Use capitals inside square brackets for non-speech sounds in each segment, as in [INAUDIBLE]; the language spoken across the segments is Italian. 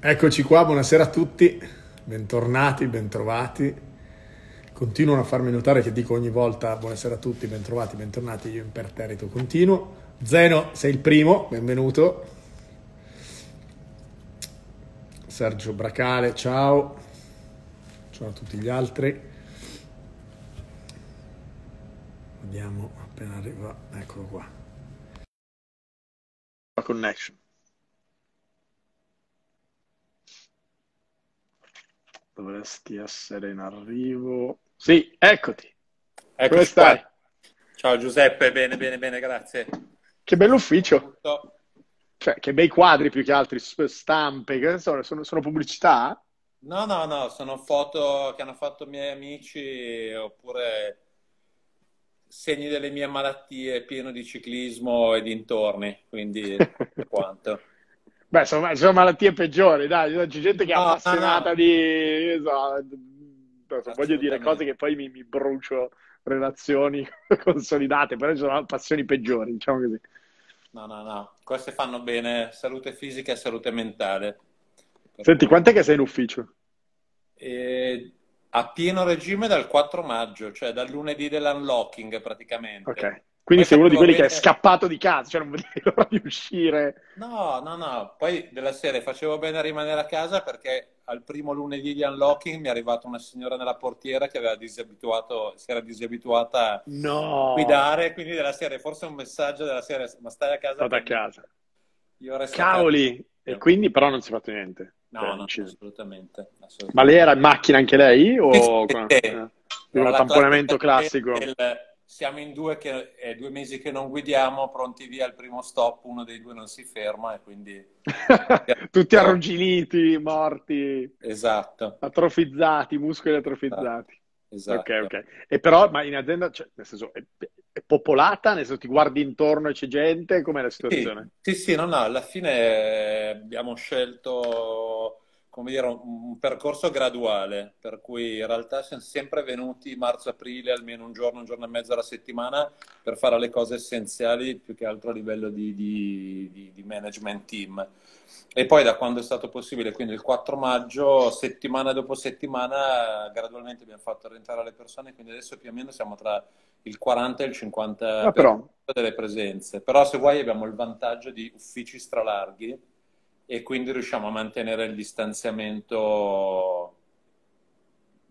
Eccoci qua, buonasera a tutti, bentornati, bentrovati. Continuano a farmi notare che dico ogni volta buonasera a tutti, bentrovati, bentornati, io imperterrito continuo. Zeno, sei il primo, benvenuto. Sergio Bracale, ciao. Ciao a tutti gli altri. Vediamo appena arriva, eccolo qua. La connection. Dovresti essere in arrivo. Sì, eccoti. Eccoci Come stai? Qua. Ciao Giuseppe, bene, bene, bene, grazie. Che bell'ufficio. Cioè, che bei quadri più che altri, stampe, che sono, sono, sono pubblicità? No, no, no, sono foto che hanno fatto i miei amici oppure segni delle mie malattie pieno di ciclismo e dintorni, quindi [LAUGHS] quanto. Beh, sono, sono, malattie peggiori, dai, c'è gente che è no, appassionata no, no. di... So, voglio dire cose che poi mi, mi brucio relazioni [LAUGHS] consolidate, però ci sono passioni peggiori, diciamo così. No, no, no, queste fanno bene, salute fisica e salute mentale. Senti, quant'è che sei in ufficio? E a pieno regime dal 4 maggio, cioè dal lunedì dell'unlocking praticamente. Ok. Quindi sei uno di quelli bene... che è scappato di casa, cioè non vedi l'ora [LAUGHS] di uscire. No, no, no. Poi della serie facevo bene a rimanere a casa perché al primo lunedì di unlocking mi è arrivata una signora nella portiera che aveva disabituato, si era disabituata no. a guidare, quindi della serie, forse un messaggio della serie, ma stai a casa? State a casa. Io resto Cavoli! Casa. E quindi però non si è fatto niente. No, no, assolutamente, assolutamente, Ma lei era in macchina anche lei? O sì, sì, sì. Eh, un tamponamento classico? Del, siamo in due che è due mesi che non guidiamo, pronti via al primo stop, uno dei due non si ferma e quindi... [LAUGHS] Tutti arrugginiti, morti. Esatto. Atrofizzati, muscoli atrofizzati. Esatto. Ok, ok. E però, ma in azienda, cioè, nel senso, è, è, popolata? Nel senso, ti guardi intorno e c'è gente? Com'è la situazione? Sì, sì, sì no, no, alla fine abbiamo scelto come dire, un, percorso graduale, per cui in realtà siamo sempre venuti marzo-aprile, almeno un giorno, un giorno e mezzo alla settimana, per fare le cose essenziali, più che altro a livello di, di, di, di management team. E poi da quando è stato possibile, quindi il 4 maggio, settimana dopo settimana, gradualmente abbiamo fatto rientrare le persone, quindi adesso più o meno siamo tra il 40 e il 50% ah, delle presenze. Però se vuoi abbiamo il vantaggio di uffici stralarghi, e quindi riusciamo a mantenere il distanziamento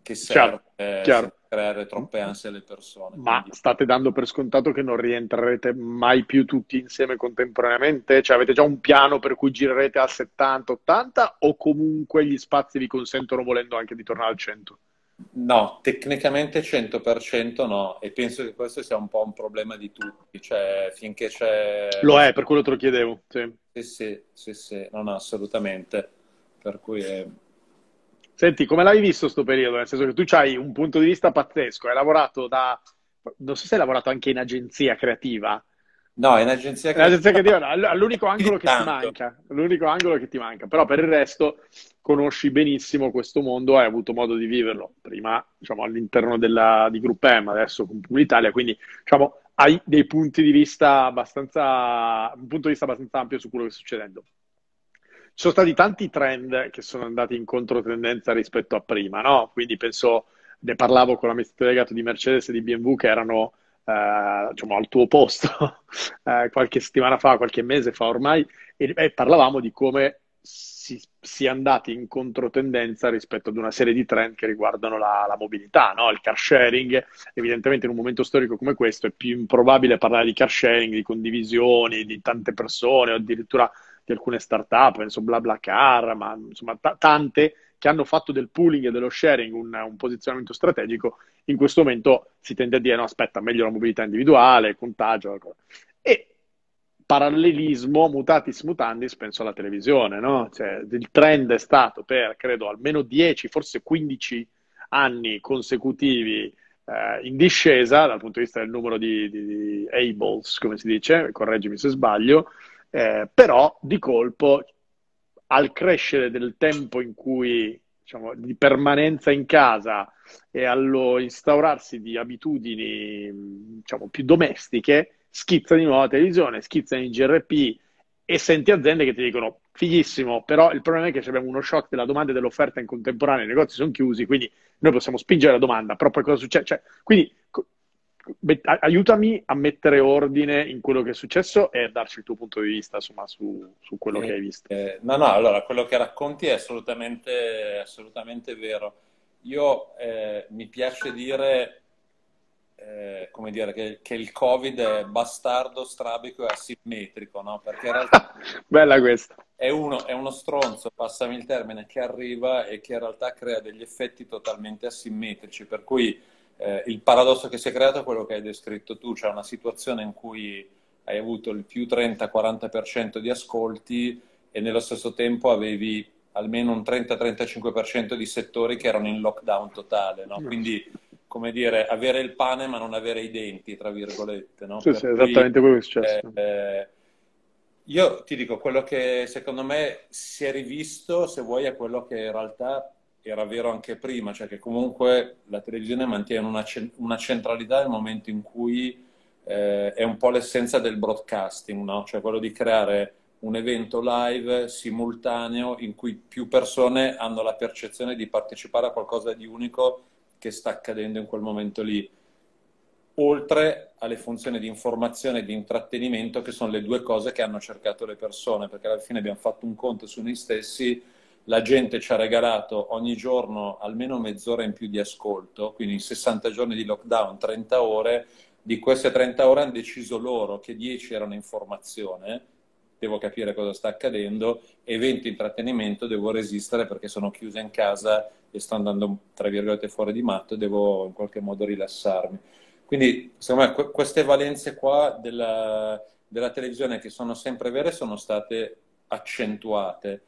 che serve chiaro, chiaro. creare troppe ansie alle persone. Ma quindi... state dando per scontato che non rientrerete mai più tutti insieme contemporaneamente? Cioè avete già un piano per cui girerete al 70-80 o comunque gli spazi vi consentono volendo anche di tornare al 100? No, tecnicamente 100% no, e penso che questo sia un po' un problema di tutti, cioè finché c'è... Lo è, per quello te lo chiedevo, sì. Sì, sì, sì, sì. no, no, assolutamente, per cui è... Senti, come l'hai visto questo periodo? Nel senso che tu hai un punto di vista pazzesco, hai lavorato da... non so se hai lavorato anche in agenzia creativa, No, in agenzia creativa. In agenzia creativa l'unico angolo che ti manca, l'unico angolo che ti manca, però per il resto conosci benissimo questo mondo, hai avuto modo di viverlo prima, diciamo, all'interno della, di Group M, adesso con Publitalia, quindi diciamo, hai dei punti di vista abbastanza, un punto di vista abbastanza ampio su quello che sta succedendo. Ci sono stati tanti trend che sono andati in controtendenza rispetto a prima, no? Quindi penso, ne parlavo con l'amministratore delegato di Mercedes e di BMW che erano eh, diciamo, al tuo posto [LAUGHS] eh, qualche settimana fa, qualche mese fa ormai, e, e parlavamo di come si sia andati in controtendenza rispetto ad una serie di trend che riguardano la, la, mobilità, no? il car sharing. Evidentemente in un momento storico come questo è più improbabile parlare di car sharing, di condivisioni, di tante persone o addirittura di alcune start-up, penso BlaBlaCar, ma insomma t- tante che hanno fatto del pooling e dello sharing un, un, posizionamento strategico, in questo momento si tende a dire no, aspetta, meglio la mobilità individuale, contagio. E parallelismo, mutatis mutandis, penso alla televisione, no? Cioè, il trend è stato per, credo, almeno 10, forse 15 anni consecutivi eh, in discesa dal punto di vista del numero di, di, di ables, come si dice, correggimi se sbaglio, eh, però di colpo al crescere del tempo in cui, diciamo, di permanenza in casa e allo instaurarsi di abitudini, diciamo, più domestiche, schizza di nuovo la televisione, schizza in GRP e senti aziende che ti dicono fighissimo, però il problema è che abbiamo uno shock della domanda e dell'offerta in contemporanea, i negozi sono chiusi, quindi noi possiamo spingere la domanda, però poi cosa succede? Cioè, quindi aiutami a mettere ordine in quello che è successo e a darci il tuo punto di vista insomma, su, su quello eh, che hai visto. Eh, no, no, allora quello che racconti è assolutamente, assolutamente vero. Io eh, mi piace dire, eh, come dire che, che, il Covid è bastardo, strabico e asimmetrico, no? Perché in realtà [LAUGHS] Bella questa. È uno, è uno stronzo, passami il termine, che arriva e che in realtà crea degli effetti totalmente asimmetrici, per cui eh, il paradosso che si è creato è quello che hai descritto tu, cioè una situazione in cui hai avuto il più 30-40% di ascolti e nello stesso tempo avevi almeno un 30-35% di settori che erano in lockdown totale, no? quindi come dire, avere il pane ma non avere i denti, tra virgolette. No? Sì, sì, esattamente quello che è successo. Eh, eh, io ti dico, quello che secondo me si è rivisto, se vuoi, è quello che in realtà era vero anche prima, cioè che comunque la televisione mantiene una, una centralità nel momento in cui eh, è un po' l'essenza del broadcasting, no? cioè quello di creare un evento live simultaneo in cui più persone hanno la percezione di partecipare a qualcosa di unico che sta accadendo in quel momento lì, oltre alle funzioni di informazione e di intrattenimento che sono le due cose che hanno cercato le persone, perché alla fine abbiamo fatto un conto su noi stessi la gente ci ha regalato ogni giorno almeno mezz'ora in più di ascolto, quindi in 60 giorni di lockdown, 30 ore, di queste 30 ore hanno deciso loro che 10 erano informazione, devo capire cosa sta accadendo, e 20 intrattenimento, devo resistere perché sono chiusa in casa e sto andando, tra virgolette, fuori di matto e devo in qualche modo rilassarmi. Quindi, secondo me, queste valenze qua della, della televisione che sono sempre vere sono state accentuate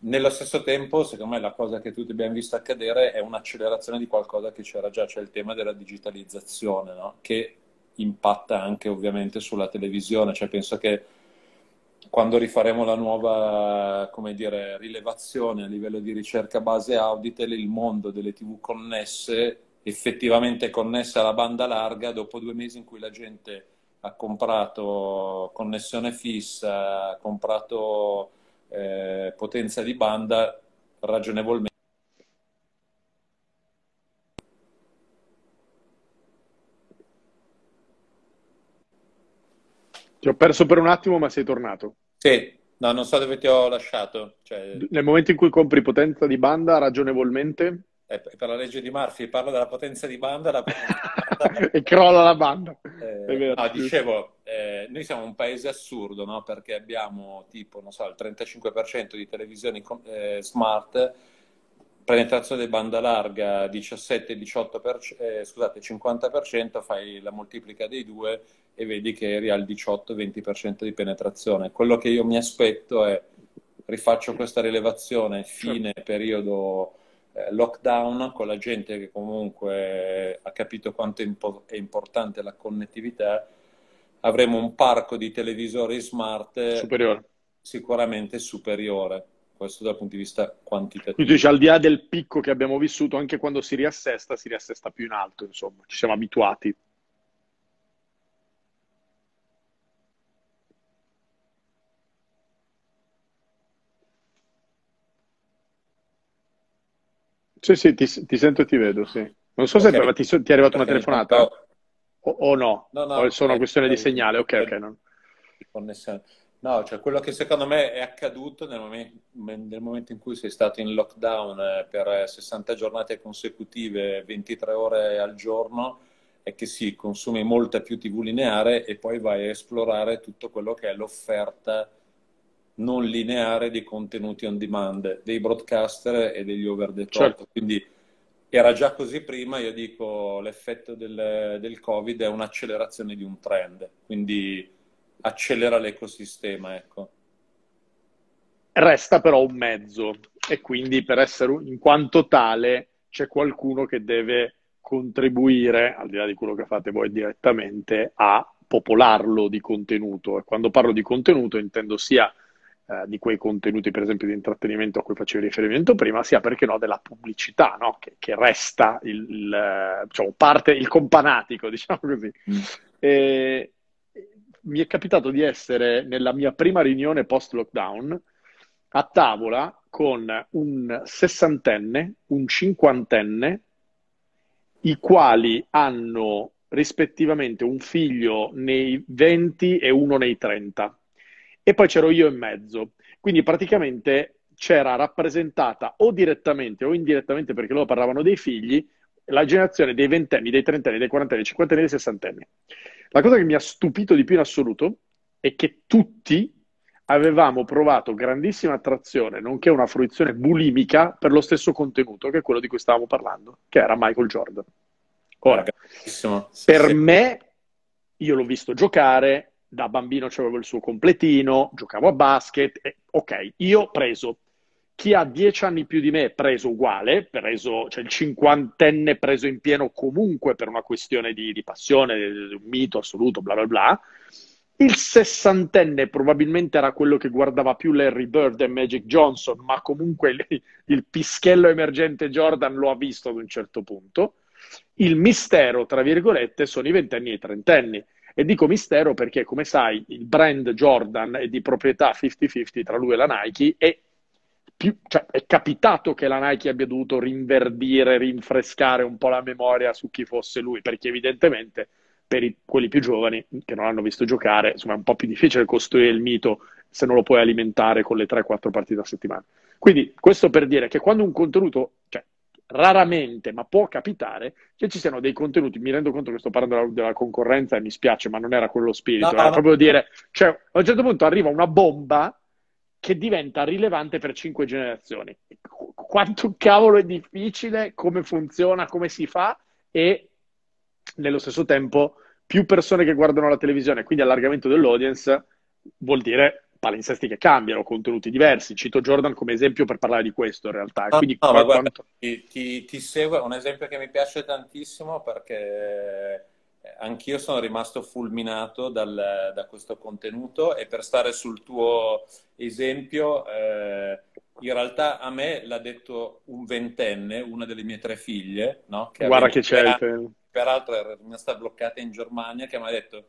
nello stesso tempo, secondo me, la cosa che tutti abbiamo visto accadere è un'accelerazione di qualcosa che c'era già, cioè il tema della digitalizzazione, no? che impatta anche ovviamente sulla televisione. Cioè, penso che quando rifaremo la nuova dire, rilevazione a livello di ricerca base Auditel, il mondo delle TV connesse, effettivamente connesse alla banda larga, dopo due mesi in cui la gente ha comprato connessione fissa, ha comprato eh, potenza di banda ragionevolmente. Ti ho perso per un attimo, ma sei tornato. Sì, no, non so dove ti ho lasciato. Cioè... Nel momento in cui compri potenza di banda ragionevolmente? Eh, per la legge di Murphy parlo della potenza di banda, la [LAUGHS] e crolla la banda. Eh, no, dicevo, eh, noi siamo un paese assurdo, no? Perché abbiamo tipo, non so, il 35% di televisioni eh, smart, penetrazione di banda larga 17-18%, eh, scusate, 50%, fai la moltiplica dei due e vedi che eri al 18-20% di penetrazione. Quello che io mi aspetto è, rifaccio questa rilevazione fine periodo lockdown con la gente che comunque ha capito quanto è, impo- è, importante la connettività, avremo un parco di televisori smart superiore. sicuramente superiore. Questo dal punto di vista quantitativo. Quindi dice, al di là del picco che abbiamo vissuto, anche quando si riassesta, si riassesta più in alto, insomma, ci siamo abituati. Sì, sì, ti, ti sento e ti vedo, sì. Non so okay. se ti, ti, è arrivata una telefonata o, o no, no, no o è solo una questione di segnale. Ok, ok. No. Connessione. No, cioè quello che secondo me è accaduto nel momento, nel momento in cui sei stato in lockdown eh, per 60 giornate consecutive, 23 ore al giorno, è che sì, consumi molta più TV lineare e poi vai a esplorare tutto quello che è l'offerta non lineare di contenuti on demand dei broadcaster e degli over the top. Certo. Quindi era già così prima, io dico l'effetto del, del, Covid è un'accelerazione di un trend, quindi accelera l'ecosistema. Ecco. Resta però un mezzo e quindi per essere in quanto tale c'è qualcuno che deve contribuire, al di là di quello che fate voi direttamente, a popolarlo di contenuto. E quando parlo di contenuto intendo sia eh, di quei contenuti, per esempio, di intrattenimento a cui facevi riferimento prima, sia perché no della pubblicità, no? che, che, resta il, il, diciamo, parte, il companatico, [LAUGHS] diciamo così. Mm. E, mi è capitato di essere nella mia prima riunione post-lockdown a tavola con un sessantenne, un cinquantenne, i quali hanno rispettivamente un figlio nei 20 e uno nei 30. E poi c'ero io in mezzo. Quindi praticamente c'era rappresentata o direttamente o indirettamente, perché loro parlavano dei figli, la generazione dei ventenni, dei trentenni, dei quarantenni, dei cinquantenni dei sessantenni. La cosa che mi ha stupito di più in assoluto è che tutti avevamo provato grandissima attrazione, nonché una fruizione bulimica per lo stesso contenuto che è quello di cui stavamo parlando, che era Michael Jordan. Ora, per me, io l'ho visto giocare, da bambino avevo il suo completino, giocavo a basket, e, ok, io preso chi ha dieci anni più di me preso uguale, preso, cioè il cinquantenne preso in pieno comunque per una questione di, di passione, un mito assoluto, bla bla bla. Il sessantenne probabilmente era quello che guardava più Larry Bird e Magic Johnson, ma comunque il, il pischello emergente Jordan lo ha visto ad un certo punto. Il mistero, tra virgolette, sono i ventenni e i trentenni. E dico mistero perché, come sai, il brand Jordan è di proprietà 50-50 tra lui e la Nike e più, cioè, è capitato che la Nike abbia dovuto rinverdire, rinfrescare un po' la memoria su chi fosse lui, perché evidentemente per i, quelli più giovani che non hanno visto giocare, insomma è un po' più difficile costruire il mito se non lo puoi alimentare con le 3-4 partite a settimana. Quindi questo per dire che quando un contenuto, cioè raramente, ma può capitare che ci siano dei contenuti, mi rendo conto che sto parlando della, della concorrenza e mi spiace, ma non era quello spirito, no, era no. proprio dire, cioè a un certo punto arriva una bomba che diventa rilevante per cinque generazioni. Quanto cavolo è difficile, come funziona, come si fa e nello stesso tempo più persone che guardano la televisione, quindi allargamento dell'audience, vuol dire palinsesti che cambiano, contenuti diversi. Cito Jordan come esempio per parlare di questo in realtà. No, quindi, no, quanto... guarda, ti, ti, ti segue un esempio che mi piace tantissimo perché anch'io sono rimasto fulminato dal, da questo contenuto e per stare sul tuo esempio, eh, in realtà a me l'ha detto un ventenne, una delle mie tre figlie, no? che guarda che c'è, per, peraltro era rimasta bloccata in Germania, che mi ha detto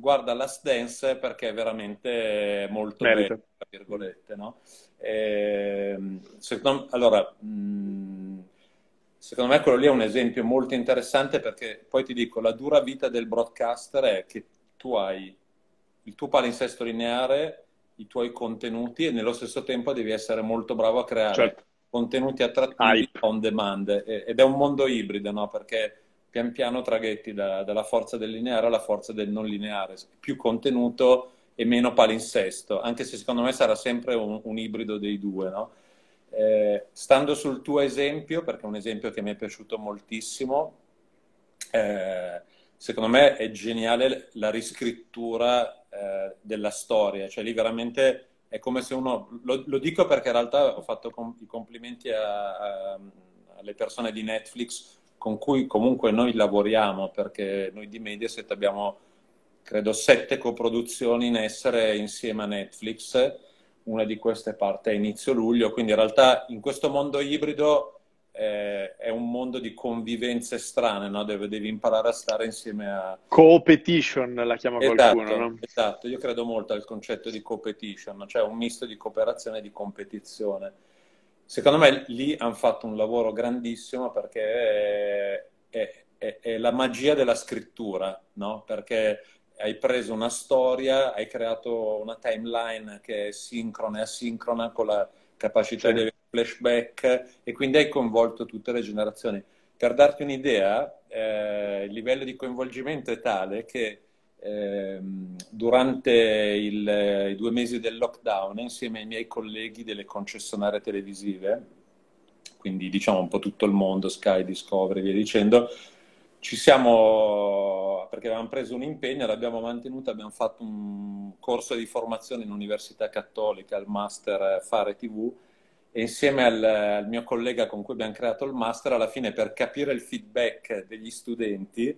guarda Last Dance perché è veramente molto Merito. bello, tra virgolette, no? E, ehm, secondo, allora, mm, secondo me quello lì è un esempio molto interessante perché poi ti dico, la dura vita del broadcaster è che tu hai il tuo palinsesto lineare, i tuoi contenuti e nello stesso tempo devi essere molto bravo a creare certo. contenuti attrattivi Hype. on demand ed è un mondo ibrido, no? Perché pian piano traghetti da, dalla forza del lineare alla forza del non lineare, più contenuto e meno palinsesto, anche se secondo me sarà sempre un, un ibrido dei due, no? Eh, stando sul tuo esempio, perché è un esempio che mi è piaciuto moltissimo, eh, secondo me è geniale la riscrittura eh, della storia, cioè lì veramente è come se uno, lo, lo dico perché in realtà ho fatto com- i complimenti a, a, alle persone di Netflix con cui comunque noi lavoriamo, perché noi di Mediaset abbiamo, credo, sette coproduzioni in essere insieme a Netflix, una di queste parte a inizio luglio, quindi in realtà in questo mondo ibrido eh, è un mondo di convivenze strane, no? Deve, devi imparare a stare insieme a... Co-petition la chiama esatto, qualcuno, no? Esatto, io credo molto al concetto di co-petition, cioè un misto di cooperazione e di competizione secondo me lì hanno fatto un lavoro grandissimo perché è, è, è, è la magia della scrittura, no? Perché hai preso una storia, hai creato una timeline che è sincrona e asincrona con la capacità sì. di avere flashback e quindi hai coinvolto tutte le generazioni. Per darti un'idea, eh, il livello di coinvolgimento è tale che durante il, i due mesi del lockdown insieme ai miei colleghi delle concessionarie televisive, quindi diciamo un po' tutto il mondo, Sky, Discovery, via dicendo, ci siamo, perché avevamo preso un impegno, l'abbiamo mantenuto, abbiamo fatto un corso di formazione in Università Cattolica, il Master Fare TV, e insieme al, al, mio collega con cui abbiamo creato il Master, alla fine per capire il feedback degli studenti,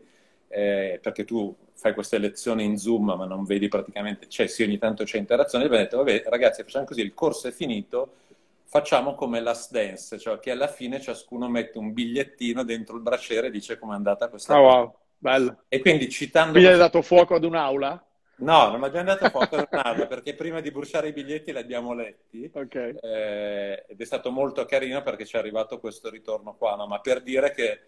eh, perché tu fai queste lezioni in Zoom ma non vedi praticamente, cioè sì ogni tanto c'è interazione, e abbiamo detto vabbè ragazzi facciamo così, il corso è finito, facciamo come Last Dance, cioè che alla fine ciascuno mette un bigliettino dentro il braciere e dice com'è andata questa oh, wow, bello. E quindi citando... Quindi hai dato fuoco ad un'aula? No, non abbiamo dato foto a Leonardo perché prima di bruciare i biglietti li abbiamo letti okay. eh, ed è stato molto carino perché ci è arrivato questo ritorno qua, no? ma per dire che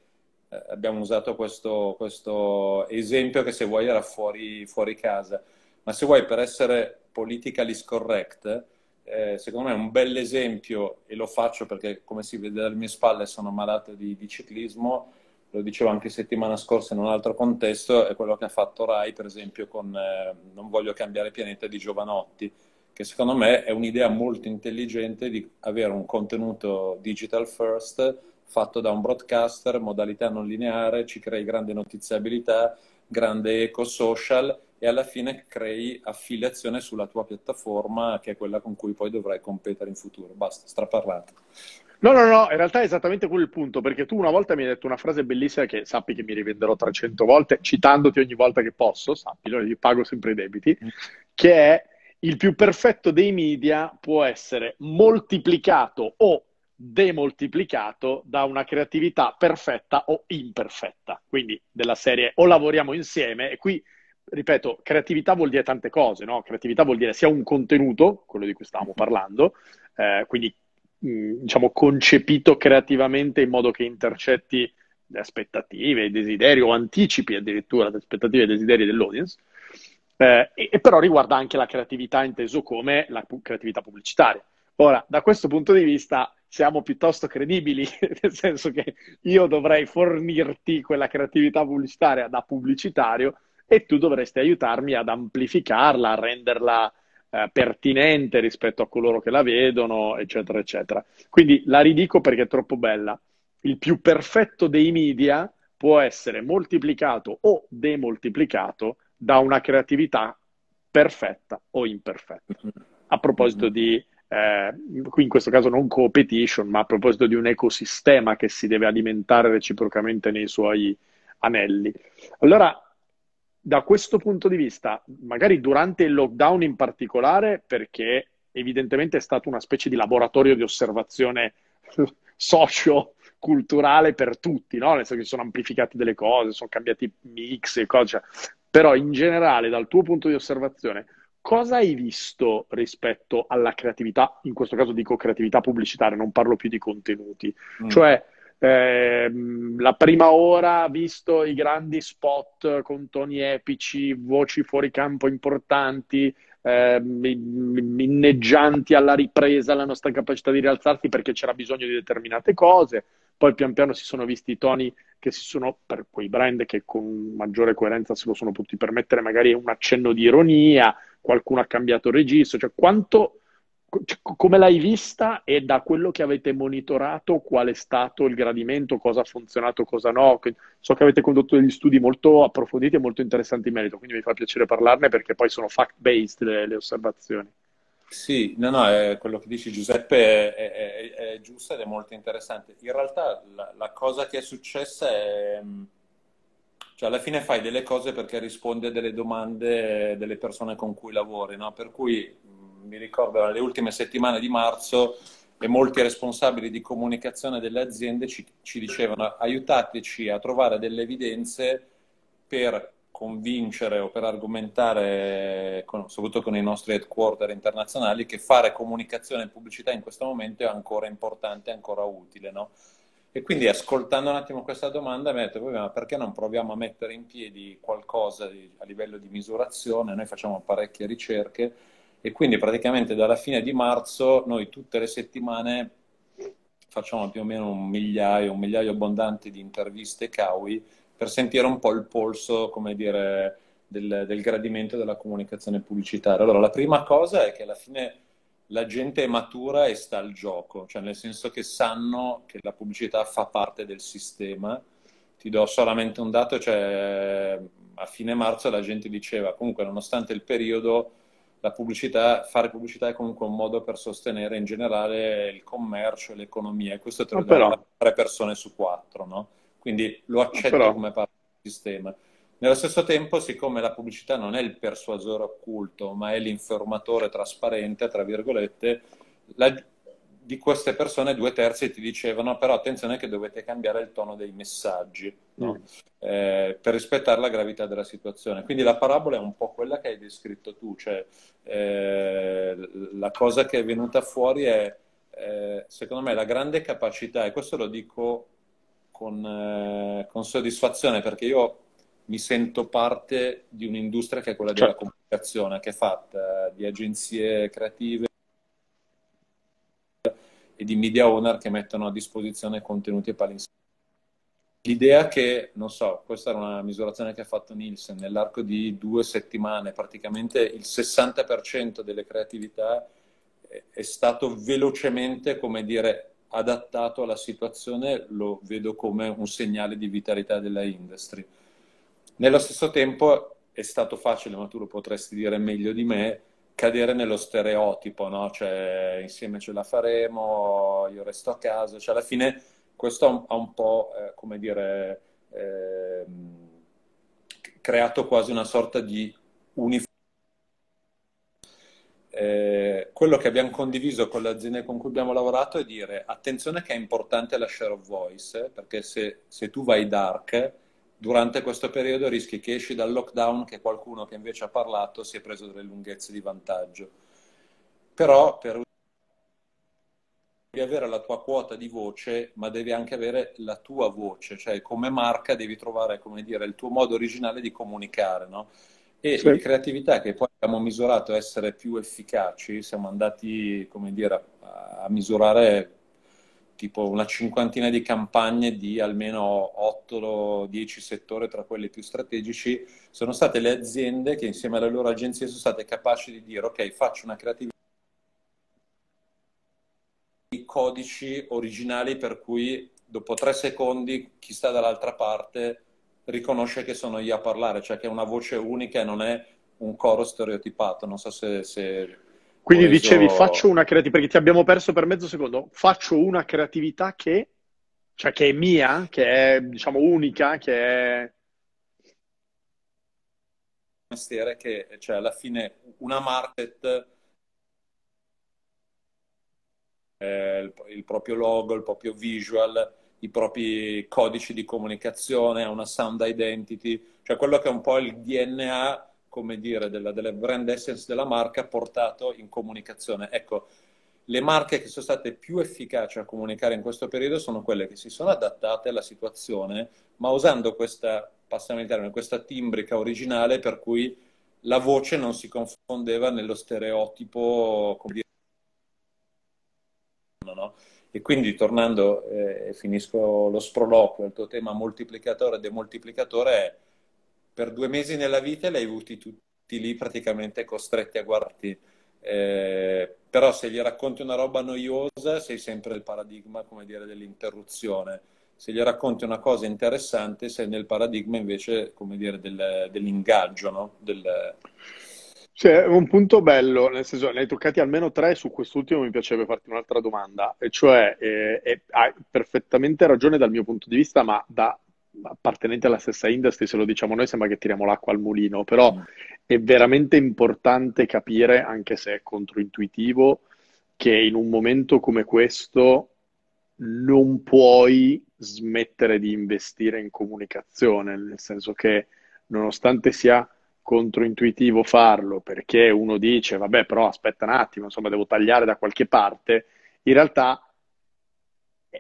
abbiamo usato questo, questo, esempio che se vuoi era fuori, fuori, casa, ma se vuoi per essere politically correct, eh, secondo me un bel esempio e lo faccio perché come si vede dalle mie spalle sono malato di, di ciclismo. Lo dicevo anche settimana scorsa in un altro contesto, è quello che ha fatto Rai, per esempio, con eh, Non voglio cambiare pianeta di Giovanotti, che secondo me è un'idea molto intelligente di avere un contenuto digital first fatto da un broadcaster, modalità non lineare, ci crei grande notiziabilità, grande eco social e alla fine crei affiliazione sulla tua piattaforma che è quella con cui poi dovrai competere in futuro. Basta, straparlato. No, no, no, in realtà è esattamente quello il punto, perché tu una volta mi hai detto una frase bellissima che sappi che mi rivenderò 300 volte, citandoti ogni volta che posso, sappi, io pago sempre i debiti, che è il più perfetto dei media può essere moltiplicato o demoltiplicato da una creatività perfetta o imperfetta. Quindi della serie o lavoriamo insieme e qui ripeto, creatività vuol dire tante cose, no? Creatività vuol dire sia un contenuto, quello di cui stavamo parlando, eh, quindi diciamo, concepito creativamente in modo che intercetti le aspettative, i desideri o anticipi addirittura le aspettative e i desideri dell'audience. Eh, e, e, però riguarda anche la creatività inteso come la creatività pubblicitaria. Ora, da questo punto di vista siamo piuttosto credibili, [LAUGHS] nel senso che io dovrei fornirti quella creatività pubblicitaria da pubblicitario e tu dovresti aiutarmi ad amplificarla, a renderla eh, pertinente rispetto a coloro che la vedono, eccetera, eccetera. Quindi la ridico perché è troppo bella. Il più perfetto dei media può essere moltiplicato o demoltiplicato da una creatività perfetta o imperfetta. A proposito di, eh, qui in questo caso non competition, ma a proposito di un ecosistema che si deve alimentare reciprocamente nei suoi anelli. Allora, da questo punto di vista, magari durante il lockdown in particolare, perché evidentemente è stato una specie di laboratorio di osservazione [LAUGHS] socio-culturale per tutti, no? nel senso che sono amplificate delle cose, sono cambiati mix e cose, cioè. però in generale dal tuo punto di osservazione, cosa hai visto rispetto alla creatività, in questo caso dico creatività pubblicitaria, non parlo più di contenuti, mm. cioè eh, la prima ora ha visto i grandi spot con toni epici, voci fuori campo importanti, eh, inneggianti alla ripresa, alla nostra capacità di rialzarsi perché c'era bisogno di determinate cose. Poi pian piano si sono visti i toni che si sono, per quei brand che con maggiore coerenza se lo sono potuti permettere, magari un accenno di ironia, qualcuno ha cambiato registro, cioè quanto come l'hai vista e da quello che avete monitorato qual è stato il gradimento, cosa ha funzionato, cosa no? So che avete condotto degli studi molto approfonditi e molto interessanti in merito, quindi mi fa piacere parlarne perché poi sono fact-based le, le osservazioni. Sì, no, no, è, quello che dici Giuseppe è, è, è, giusto ed è molto interessante. In realtà la, la cosa che è successa è... Cioè, alla fine fai delle cose perché rispondi a delle domande delle persone con cui lavori, no? Per cui mi ricordo le ultime settimane di marzo e molti responsabili di comunicazione delle aziende ci, ci dicevano aiutateci a trovare delle evidenze per convincere o per argomentare, con, soprattutto con i nostri headquarter internazionali, che fare comunicazione e pubblicità in questo momento è ancora importante, ancora utile. No? E quindi ascoltando un attimo questa domanda mi ha detto, ma perché non proviamo a mettere in piedi qualcosa di, a livello di misurazione? Noi facciamo parecchie ricerche e quindi praticamente dalla fine di marzo noi tutte le settimane facciamo più o meno un migliaio, un migliaio abbondante di interviste CAUI per sentire un po' il polso, come dire, del, del gradimento della comunicazione pubblicitaria. Allora, la prima cosa è che alla fine la gente è matura e sta al gioco, cioè nel senso che sanno che la pubblicità fa parte del sistema. Ti do solamente un dato, cioè a fine marzo la gente diceva comunque nonostante il periodo la pubblicità, fare pubblicità è comunque un modo per sostenere in generale il commercio e l'economia e questo te lo danno tre persone su quattro, no? Quindi lo accetto però... come parte del sistema. Nello stesso tempo, siccome la pubblicità non è il persuasore occulto, ma è l'informatore trasparente, tra virgolette, la, di queste persone due terzi ti dicevano però attenzione che dovete cambiare il tono dei messaggi no? mm. eh, per rispettare la gravità della situazione. Quindi la parabola è un po' quella che hai descritto tu, cioè eh, la cosa che è venuta fuori è eh, secondo me la grande capacità, e questo lo dico con, eh, con, soddisfazione perché io mi sento parte di un'industria che è quella certo. della comunicazione, che è fatta di agenzie creative e di media owner che mettono a disposizione contenuti e palinsesto. L'idea che, non so, questa era una misurazione che ha fatto Nielsen, nell'arco di due settimane praticamente il 60% delle creatività è stato velocemente, come dire, adattato alla situazione, lo vedo come un segnale di vitalità della industry. Nello stesso tempo è stato facile, ma tu lo potresti dire meglio di me, cadere nello stereotipo, no? Cioè, insieme ce la faremo, io resto a casa, cioè, alla fine questo ha un, un po', eh, come dire, eh, creato quasi una sorta di uniformità. Eh, quello che abbiamo condiviso con le aziende con cui abbiamo lavorato è dire attenzione che è importante la share of voice, perché se, se tu vai dark, durante questo periodo rischi che esci dal lockdown che qualcuno che invece ha parlato si è preso delle lunghezze di vantaggio. Però per devi avere la tua quota di voce, ma devi anche avere la tua voce, cioè come marca devi trovare, come dire, il tuo modo originale di comunicare, no? E sì. le creatività che poi abbiamo misurato essere più efficaci, siamo andati, come dire, a, a misurare tipo una cinquantina di campagne di almeno 8-10 settori tra quelli più strategici, sono state le aziende che insieme alle loro agenzie sono state capaci di dire ok, faccio una creatività codici originali per cui dopo tre secondi chi sta dall'altra parte riconosce che sono io a parlare, cioè che è una voce unica e non è un coro stereotipato. Non so se, se quindi reso... dicevi faccio una creatività, perché ti abbiamo perso per mezzo secondo, faccio una creatività che, cioè che è mia, che è diciamo unica, che è... Mestiere che, cioè alla fine una market, eh, il, il proprio logo, il proprio visual, i propri codici di comunicazione, una sound identity, cioè quello che è un po' il DNA come dire, della, della brand essence della marca portato in comunicazione. Ecco, le marche che sono state più efficaci a comunicare in questo periodo sono quelle che si sono adattate alla situazione, ma usando questa, passami il termine, questa timbrica originale per cui la voce non si confondeva nello stereotipo, come dire, no? E quindi tornando, eh, finisco lo sproloquio, il tuo tema moltiplicatore e demoltiplicatore è per due mesi nella vita li hai avuti tutti lì praticamente costretti a guardarti. Eh, però se gli racconti una roba noiosa sei sempre il paradigma, come dire, dell'interruzione. Se gli racconti una cosa interessante sei nel paradigma invece, come dire, del, dell'ingaggio, no? Del... C'è un punto bello, nel senso, ne hai toccati almeno tre, su quest'ultimo mi piacerebbe farti un'altra domanda, e cioè eh, eh, hai perfettamente ragione dal mio punto di vista, ma da appartenenti alla stessa industry, se lo diciamo noi sembra che tiriamo l'acqua al mulino, però mm. è veramente importante capire, anche se è controintuitivo, che in un momento come questo non puoi smettere di investire in comunicazione, nel senso che nonostante sia controintuitivo farlo, perché uno dice, vabbè, però aspetta un attimo, insomma, devo tagliare da qualche parte, in realtà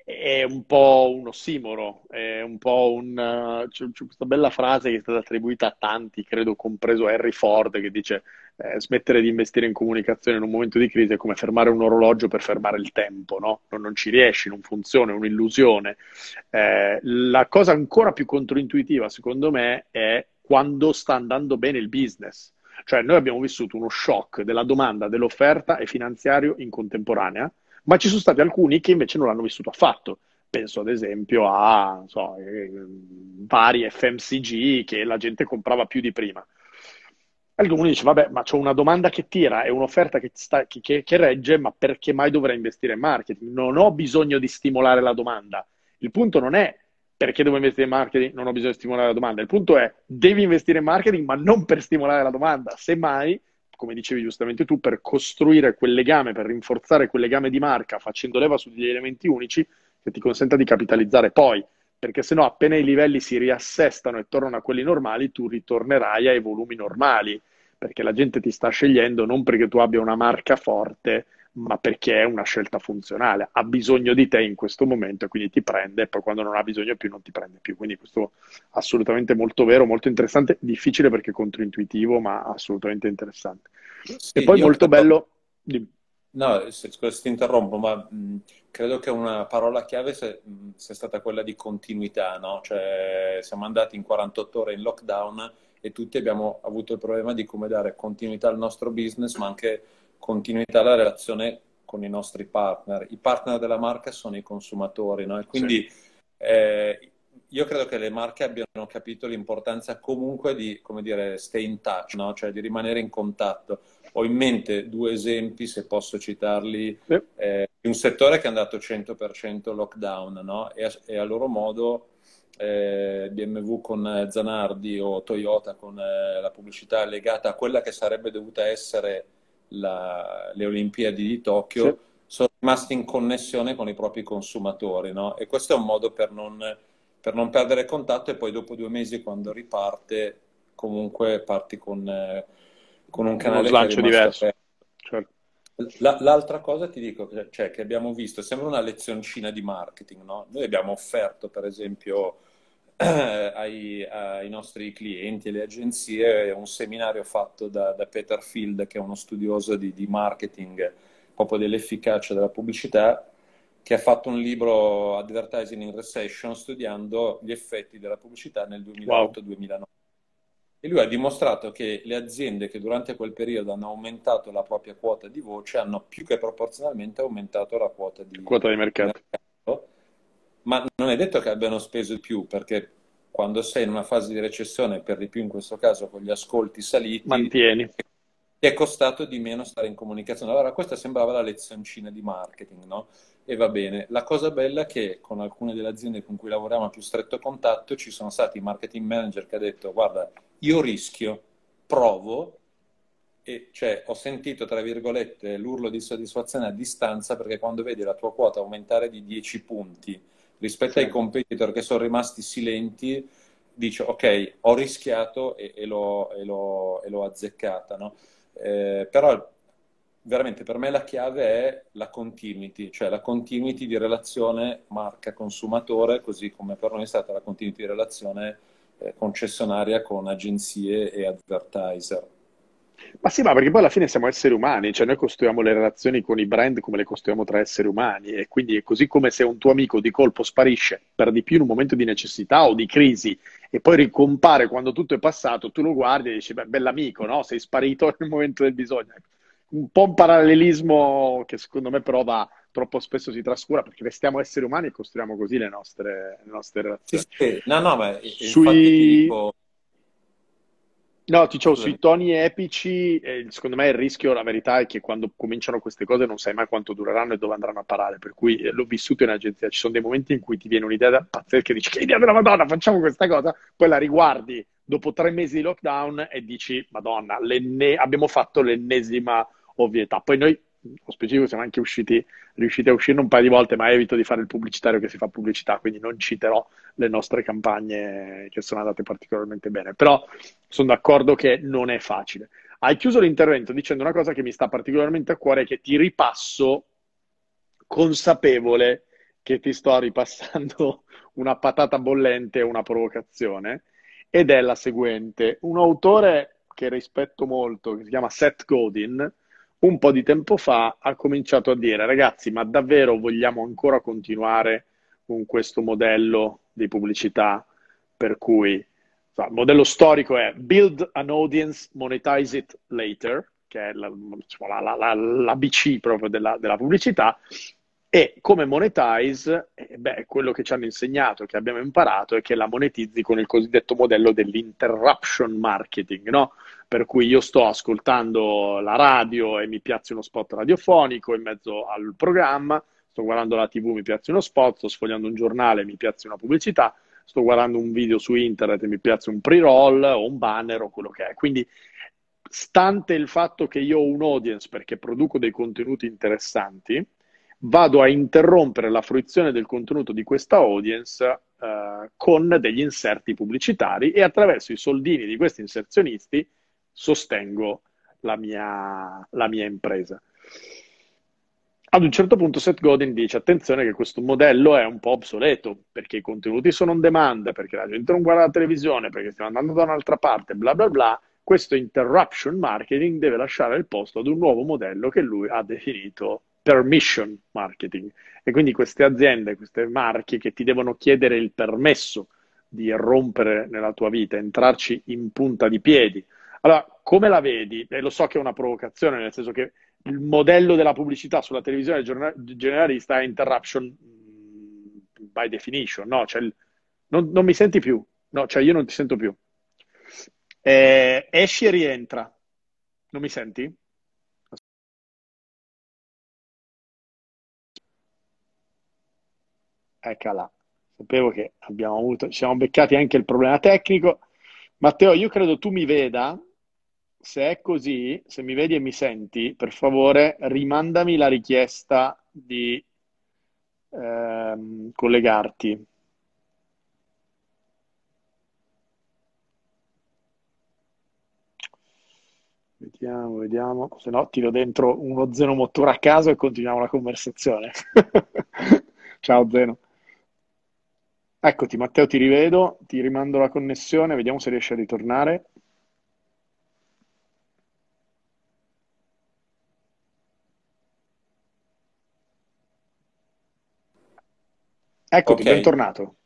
è un po' un ossimoro, è un po' un... Uh, c'è, c'è, questa bella frase che è stata attribuita a tanti, credo compreso Harry Ford, che dice eh, smettere di investire in comunicazione in un momento di crisi è come fermare un orologio per fermare il tempo, no? Non, non ci riesci, non funziona, è un'illusione. Eh, la cosa ancora più controintuitiva, secondo me, è quando sta andando bene il business. Cioè, noi abbiamo vissuto uno shock della domanda, dell'offerta e finanziario in contemporanea, ma ci sono stati alcuni che invece non l'hanno vissuto affatto. Penso ad esempio a so, eh, vari FMCG che la gente comprava più di prima. Alcuni dicono, vabbè, ma c'ho una domanda che tira e un'offerta che, sta, che, che, regge, ma perché mai dovrei investire in marketing? Non ho bisogno di stimolare la domanda. Il punto non è perché devo investire in marketing, non ho bisogno di stimolare la domanda. Il punto è, devi investire in marketing, ma non per stimolare la domanda. Semmai come dicevi giustamente tu, per costruire quel legame, per rinforzare quel legame di marca facendo leva su degli elementi unici che ti consenta di capitalizzare poi, perché se no appena i livelli si riassestano e tornano a quelli normali, tu ritornerai ai volumi normali, perché la gente ti sta scegliendo non perché tu abbia una marca forte, ma perché è una scelta funzionale, ha bisogno di te in questo momento e quindi ti prende e poi quando non ha bisogno più non ti prende più. Quindi questo assolutamente molto vero, molto interessante, difficile perché controintuitivo, ma assolutamente interessante. Sì, e poi molto bello... No, scusa se ti interrompo, ma mh, credo che una parola chiave mh, sia stata quella di continuità, no? Cioè siamo andati in 48 ore in lockdown e tutti abbiamo avuto il problema di come dare continuità al nostro business, ma anche continuità alla relazione con i nostri partner. I partner della marca sono i consumatori, no? E quindi sì. eh, io credo che le marche abbiano capito l'importanza comunque di, come dire, stay in touch, no? Cioè di rimanere in contatto. Ho in mente due esempi, se posso citarli, sì. eh, di un settore che è andato 100% lockdown, no? E a, e a loro modo eh, BMW con Zanardi o Toyota con eh, la pubblicità legata a quella che sarebbe dovuta essere la, le Olimpiadi di Tokyo, sì. sono rimasti in connessione con i propri consumatori, no? E questo è un modo per non, per non, perdere contatto e poi dopo due mesi quando riparte comunque parti con, eh, con un canale Uno slancio diverso. Certo. l'altra cosa ti dico, cioè, che abbiamo visto, sembra una lezioncina di marketing, no? Noi abbiamo offerto, per esempio, ai, ai, nostri clienti e alle agenzie un seminario fatto da, da Peter Field, che è uno studioso di, di, marketing, proprio dell'efficacia della pubblicità, che ha fatto un libro Advertising in Recession studiando gli effetti della pubblicità nel 2008-2009. Wow. E lui ha dimostrato che le aziende che durante quel periodo hanno aumentato la propria quota di voce hanno più che proporzionalmente aumentato la quota di, quota di mercato. mercato ma non è detto che abbiano speso di più, perché quando sei in una fase di recessione, per di più in questo caso con gli ascolti saliti, mantieni. Ti è costato di meno stare in comunicazione. Allora, questa sembrava la lezioncina di marketing, no? E va bene. La cosa bella è che con alcune delle aziende con cui lavoriamo a più stretto contatto ci sono stati marketing manager che hanno detto guarda, io rischio, provo, e cioè ho sentito tra virgolette l'urlo di soddisfazione a distanza perché quando vedi la tua quota aumentare di 10 punti rispetto sì. ai competitor che sono rimasti silenti, dice ok, ho rischiato e, e, l'ho, e, l'ho, e l'ho, azzeccata. No? Eh, però veramente per me la chiave è la continuity, cioè la continuity di relazione marca-consumatore, così come per noi è stata la continuity di relazione eh, concessionaria con agenzie e advertiser. Ma sì, ma perché poi alla fine siamo esseri umani, cioè noi costruiamo le relazioni con i brand come le costruiamo tra esseri umani e quindi è così come se un tuo amico di colpo sparisce per di più in un momento di necessità o di crisi e poi ricompare quando tutto è passato, tu lo guardi e dici, beh, bell'amico, no? Sei sparito [LAUGHS] nel momento del bisogno. Un po' un parallelismo che secondo me però va, troppo spesso si trascura perché restiamo esseri umani e costruiamo così le nostre, le nostre relazioni. Sì, sì. No, no, ma Sui... dico No, ti dicevo, sui toni epici, eh, secondo me il rischio, la verità è che quando cominciano queste cose non sai mai quanto dureranno e dove andranno a parare, per cui eh, l'ho vissuto in agenzia, ci sono dei momenti in cui ti viene un'idea pazzesca e dici che idea della Madonna, facciamo questa cosa, poi la riguardi dopo tre mesi di lockdown e dici, Madonna, abbiamo fatto l'ennesima ovvietà. Poi noi specifico siamo anche usciti, riusciti a uscire un paio di volte, ma evito di fare il pubblicitario che si fa pubblicità, quindi non citerò le nostre campagne che sono andate particolarmente bene. Però sono d'accordo che non è facile. Hai chiuso l'intervento dicendo una cosa che mi sta particolarmente a cuore, che ti ripasso consapevole che ti sto ripassando [LAUGHS] una patata bollente una provocazione, ed è la seguente. Un autore che rispetto molto, che si chiama Seth Godin, un po' di tempo fa ha cominciato a dire ragazzi, ma davvero vogliamo ancora continuare con questo modello di pubblicità per cui il modello storico è build an audience, monetize it later, che è la, la, la, l'ABC proprio della, della pubblicità, e come monetize, eh, beh, quello che ci hanno insegnato, che abbiamo imparato, è che la monetizzi con il cosiddetto modello dell'interruption marketing, no? Per cui io sto ascoltando la radio e mi piace uno spot radiofonico in mezzo al programma, sto guardando la TV, mi piace uno spot, sto sfogliando un giornale, mi piace una pubblicità, sto guardando un video su internet e mi piace un pre-roll o un banner o quello che è. Quindi stante il fatto che io ho un audience perché produco dei contenuti interessanti, vado a interrompere la fruizione del contenuto di questa audience eh, con degli inserti pubblicitari e attraverso i soldini di questi inserzionisti sostengo la mia, la mia impresa. Ad un certo punto Seth Godin dice attenzione che questo modello è un po' obsoleto perché i contenuti sono on demand, perché la gente non guarda la televisione, perché stiamo andando da un'altra parte, bla bla bla. Questo interruption marketing deve lasciare il posto ad un nuovo modello che lui ha definito permission marketing. E quindi queste aziende, queste marche che ti devono chiedere il permesso di rompere nella tua vita, entrarci in punta di piedi. Allora, come la vedi? E lo so che è una provocazione, nel senso che il modello della pubblicità sulla televisione generalista è interruption mm, by definition, no? Cioè, non, non, mi senti più, no, cioè io non ti sento più. Eh, esci e rientra, non mi senti? Eccola, sapevo che abbiamo avuto, ci siamo beccati anche il problema tecnico. Matteo, io credo tu mi veda, se è così, se mi vedi e mi senti, per favore rimandami la richiesta di ehm, collegarti. Vediamo, vediamo, se no tiro dentro uno Zeno Motore a caso e continuiamo la conversazione. [LAUGHS] Ciao Zeno. Eccoti Matteo, ti rivedo, ti rimando la connessione, vediamo se riesci a ritornare. Eccoti, Ok. bentornato.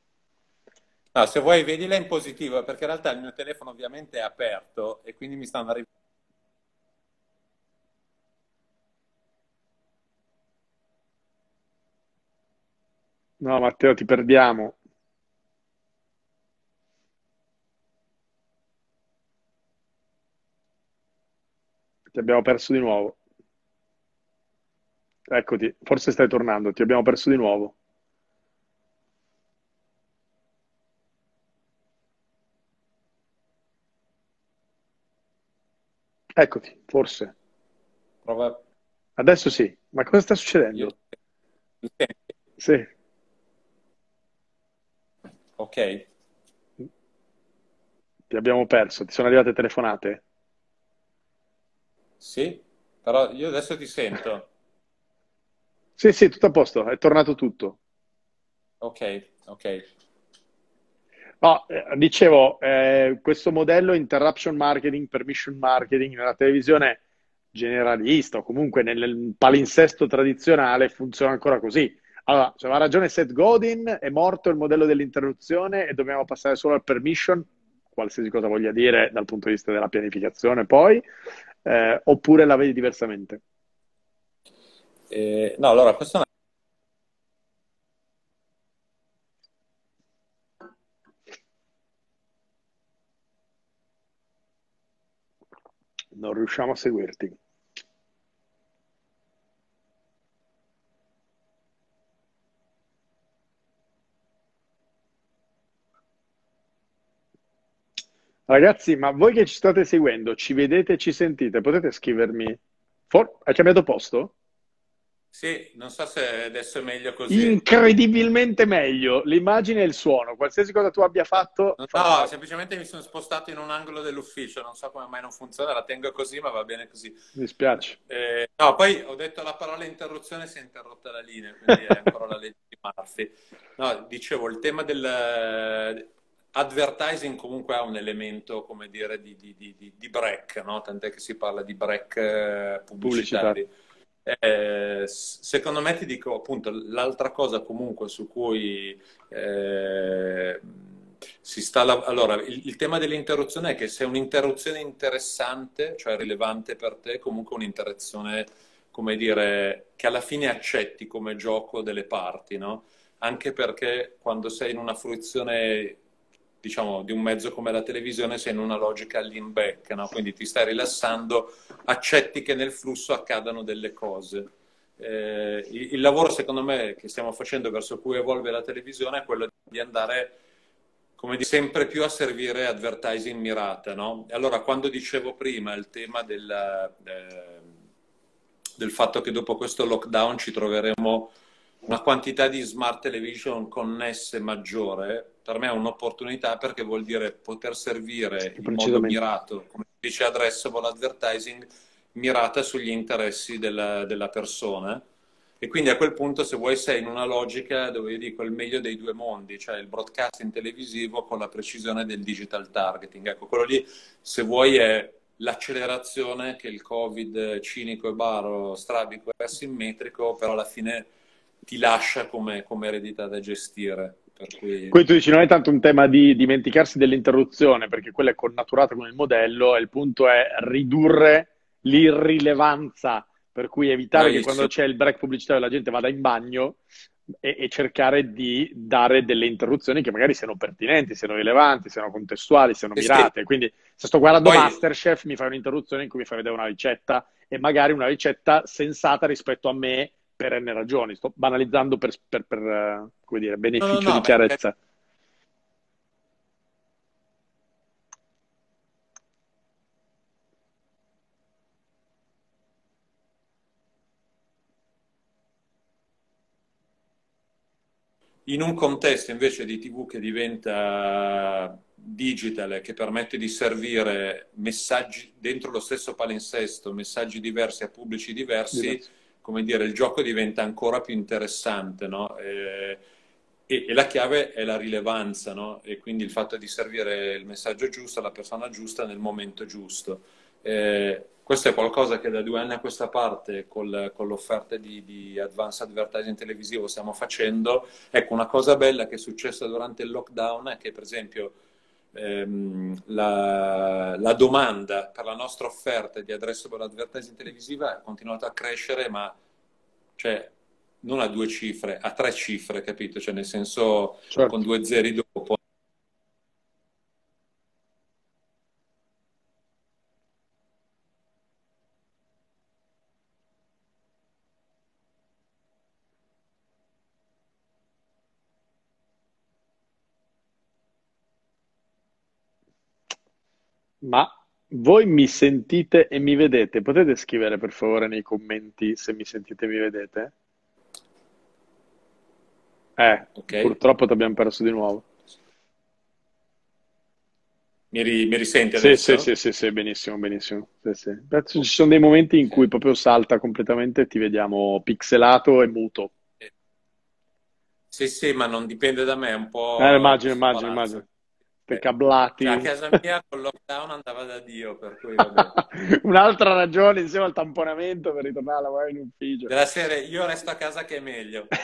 No, se vuoi vedila in positivo, perché in realtà il mio telefono ovviamente è aperto e quindi mi stanno arrivando. No, Matteo, ti perdiamo. Ti abbiamo perso di nuovo. Eccoti, forse stai tornando, ti abbiamo perso di nuovo. Eccoti, forse. Prova... Adesso sì, ma cosa sta Io... succedendo? Senti? Sì, Ok. ti abbiamo perso, ti sono arrivate telefonate? Sì, però io adesso ti sento. Sì, sì, tutto a posto, è tornato tutto. Ok, ok. No, eh, dicevo, eh, questo modello interruption marketing, permission marketing nella televisione generalista o comunque nel, palinsesto tradizionale funziona ancora così. Allora, aveva ragione Seth Godin, è morto il modello dell'interruzione e dobbiamo passare solo al permission, qualsiasi cosa voglia dire dal punto di vista della pianificazione poi, eh, oppure la vedi diversamente? Eh, no, allora, questa è una... Non riusciamo a seguirti. Ragazzi, ma voi che ci state seguendo, ci vedete e ci sentite? Potete scrivermi? For- Hai cambiato posto? Sì, non so se adesso è meglio così. Incredibilmente meglio. L'immagine e il suono. Qualsiasi cosa tu abbia fatto, No, fa- semplicemente mi sono spostato in un angolo dell'ufficio, non so come mai non funziona, la tengo così, ma va bene così. mi dispiace. Eh, no, poi ho detto la parola interruzione, si è interrotta la linea, quindi è ancora la legge di Murphy. No, dicevo, il tema del advertising comunque ha un elemento, come dire, di, di, di, di- break, no? Tant'è che si parla di break eh, Pubblicità. pubblicitari. Eh, s- secondo me ti dico appunto l'altra cosa comunque su cui eh, si sta lav- allora il, il tema dell'interruzione è che se è un'interruzione interessante, cioè rilevante per te, comunque un'interruzione, come dire, che alla fine accetti come gioco delle parti, no? Anche perché quando sei in una fruizione, diciamo, di un mezzo come la televisione, sei in una logica lean back, no? Quindi ti stai rilassando, accetti che nel flusso accadano delle cose. Eh, il, il lavoro, secondo me, che stiamo facendo verso cui evolve la televisione è quello di andare come dire, sempre più a servire advertising mirata, no? Allora, quando dicevo prima il tema del, eh, del fatto che dopo questo lockdown ci troveremo una quantità di smart television connesse maggiore, per me è un'opportunità perché vuol dire poter servire in modo mirato, come dice addressable advertising, mirata sugli interessi della, della, persona. E quindi a quel punto, se vuoi, sei in una logica dove io dico il meglio dei due mondi, cioè il broadcasting televisivo con la precisione del digital targeting. Ecco, quello lì, se vuoi, è l'accelerazione che il Covid cinico e baro, strabico e asimmetrico, però alla fine ti lascia come, come eredità da gestire. Cui... Quindi tu dici non è tanto un tema di dimenticarsi dell'interruzione, perché quella è connaturata con il modello, e il punto è ridurre l'irrilevanza, per cui evitare Bravissimo. che quando c'è il break pubblicitario la gente vada in bagno e, e, cercare di dare delle interruzioni che magari siano pertinenti, siano rilevanti, siano contestuali, siano mirate. Quindi se sto guardando Poi... Masterchef mi fai un'interruzione in cui mi fai vedere una ricetta e magari una ricetta sensata rispetto a me per n ragioni. Sto banalizzando per, per, per uh, come dire, beneficio no, no, no, di chiarezza. Beh, In un contesto invece di TV che diventa digital, che permette di servire messaggi dentro lo stesso palinsesto, messaggi diversi a pubblici diversi, Diverso come dire, il gioco diventa ancora più interessante, no? E, e, e, la chiave è la rilevanza, no? E quindi il fatto di servire il messaggio giusto alla persona giusta nel momento giusto. Eh, questo è qualcosa che da due anni a questa parte col, con l'offerta di, di advanced advertising televisivo stiamo facendo. Ecco, una cosa bella che è successa durante il lockdown è che, per esempio, ehm, la, la, domanda per la nostra offerta di addressable advertising televisiva ha continuato a crescere, ma cioè, non a due cifre, a tre cifre, capito? Cioè, nel senso, certo. con due zeri dopo. Ma voi mi sentite e mi vedete? Potete scrivere per favore nei commenti se mi sentite e mi vedete? Eh, Ok. purtroppo ti abbiamo perso di nuovo. Mi, ri- mi risenti Sì, sì, sì, sì, sì, benissimo, benissimo. Sì, sì. Ci sono dei momenti in cui proprio salta completamente e ti vediamo pixelato e muto. Sì, sì, ma non dipende da me, è un po' Eh, immagino, immagino, immagino cablati. Cioè, a casa mia con lockdown andava da Dio, per cui [LAUGHS] Un'altra ragione insieme al tamponamento per ritornare a lavorare in ufficio. Della serie, io resto a casa che è meglio. [LAUGHS]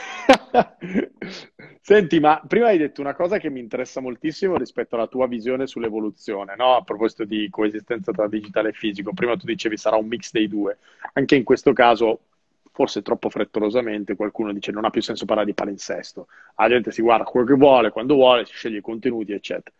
Senti, ma prima hai detto una cosa che mi interessa moltissimo rispetto alla tua visione sull'evoluzione, no? A proposito di coesistenza tra digitale e fisico. Prima tu dicevi sarà un mix dei due. Anche in questo caso forse troppo frettolosamente, qualcuno dice non ha più senso parlare di palinsesto. La gente si guarda quello che vuole, quando vuole, si sceglie i contenuti, eccetera.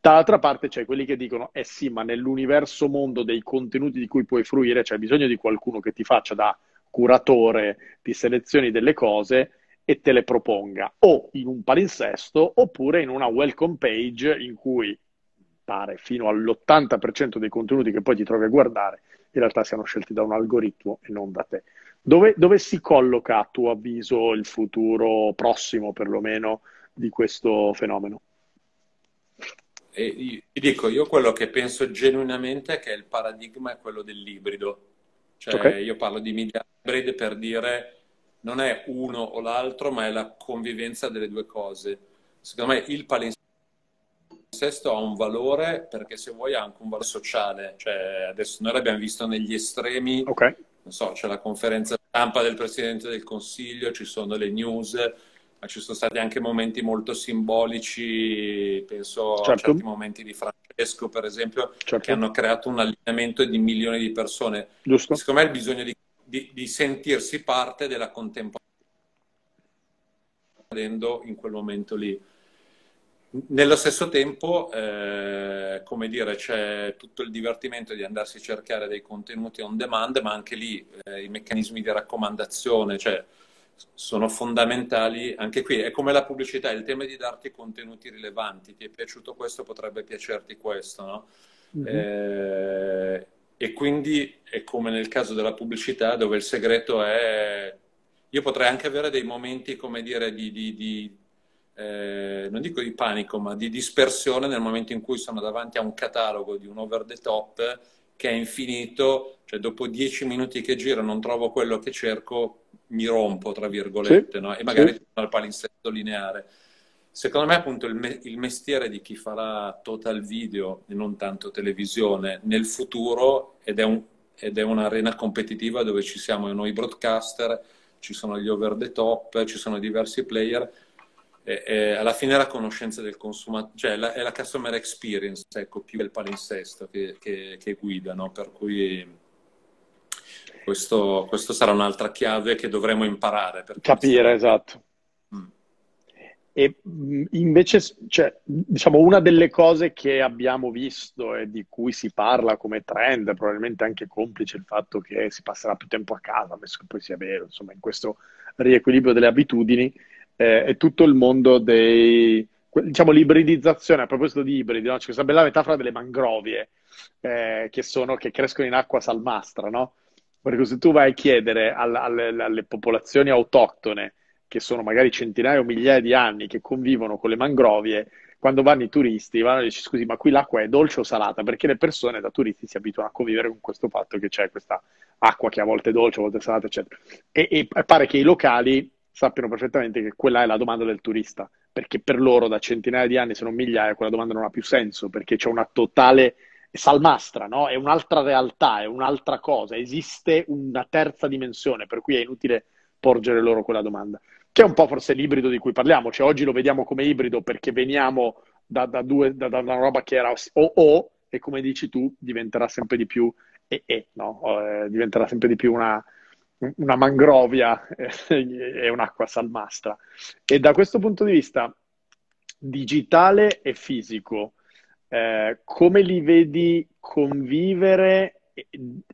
Dall'altra parte c'è quelli che dicono, eh sì, ma nell'universo mondo dei contenuti di cui puoi fruire c'è bisogno di qualcuno che ti faccia da curatore, ti selezioni delle cose e te le proponga o in un palinsesto oppure in una welcome page in cui pare fino all'80% dei contenuti che poi ti trovi a guardare in realtà siano scelti da un algoritmo e non da te. Dove, dove si colloca a tuo avviso il futuro prossimo perlomeno di questo fenomeno? E ti dico, io quello che penso genuinamente è che il paradigma è quello dell'ibrido. Cioè, okay. io parlo di media hybrid per dire non è uno o l'altro, ma è la convivenza delle due cose. Secondo me il palinsesto ha un valore perché se vuoi ha anche un valore sociale. Cioè, adesso noi l'abbiamo visto negli estremi. Okay. Non so, c'è la conferenza stampa del Presidente del Consiglio, ci sono le news ma ci sono stati anche momenti molto simbolici, penso certo. a certi momenti di Francesco, per esempio, certo. che hanno creato un allineamento di milioni di persone. Giusto. Secondo me il bisogno di, di, di sentirsi parte della contemporaneità in quel momento lì. Nello stesso tempo, eh, come dire, c'è tutto il divertimento di andarsi a cercare dei contenuti on demand, ma anche lì eh, i meccanismi di raccomandazione, cioè sono fondamentali anche qui. È come la pubblicità, il tema di darti contenuti rilevanti. Ti è piaciuto questo, potrebbe piacerti questo, no? Mm-hmm. Eh, e quindi è come nel caso della pubblicità dove il segreto è... Io potrei anche avere dei momenti, come dire, di, di, di eh, non dico di panico, ma di dispersione nel momento in cui sono davanti a un catalogo di un over the top che è infinito, cioè dopo dieci minuti che giro non trovo quello che cerco, mi rompo, tra virgolette, sì, no? e magari sì. al palinsesto lineare. Secondo me, appunto, il, me- il, mestiere di chi farà total video e non tanto televisione nel futuro, ed è, un- ed è un'arena competitiva dove ci siamo noi broadcaster, ci sono gli over the top, ci sono diversi player, e, e alla fine è la conoscenza del consumatore, cioè la, è la customer experience, ecco, più del palinsesto che, che, che guida, no? Per cui questo, questo, sarà un'altra chiave che dovremo imparare. Capire, esatto. Mm. E invece, cioè, diciamo, una delle cose che abbiamo visto e di cui si parla come trend, probabilmente anche complice il fatto che si passerà più tempo a casa, ammesso che poi sia vero, insomma, in questo riequilibrio delle abitudini, eh, è tutto il mondo dei, diciamo, l'ibridizzazione, a proposito di ibridi, no? c'è questa bella metafora delle mangrovie, eh, che, sono, che crescono in acqua salmastra, no? Perché se tu vai a chiedere alle, alle, alle popolazioni autoctone, che sono magari centinaia o migliaia di anni, che convivono con le mangrovie, quando vanno i turisti, vanno e dici scusi, ma qui l'acqua è dolce o salata? Perché le persone da turisti si abituano a convivere con questo fatto che c'è questa acqua che a volte è dolce, a volte è salata, eccetera. E, e pare che i locali sappiano perfettamente che quella è la domanda del turista, perché per loro da centinaia di anni, se non migliaia, quella domanda non ha più senso, perché c'è una totale salmastra, no? È un'altra realtà, è un'altra cosa, esiste una terza dimensione, per cui è inutile porgere loro quella domanda. Che è un po' forse l'ibrido di cui parliamo, cioè oggi lo vediamo come ibrido perché veniamo da, da, due, da, da una roba che era o o e come dici tu diventerà sempre di più e e, no? Eh, diventerà sempre di più una, una mangrovia [LAUGHS] e un'acqua salmastra. E da questo punto di vista, digitale e fisico, eh, come li vedi convivere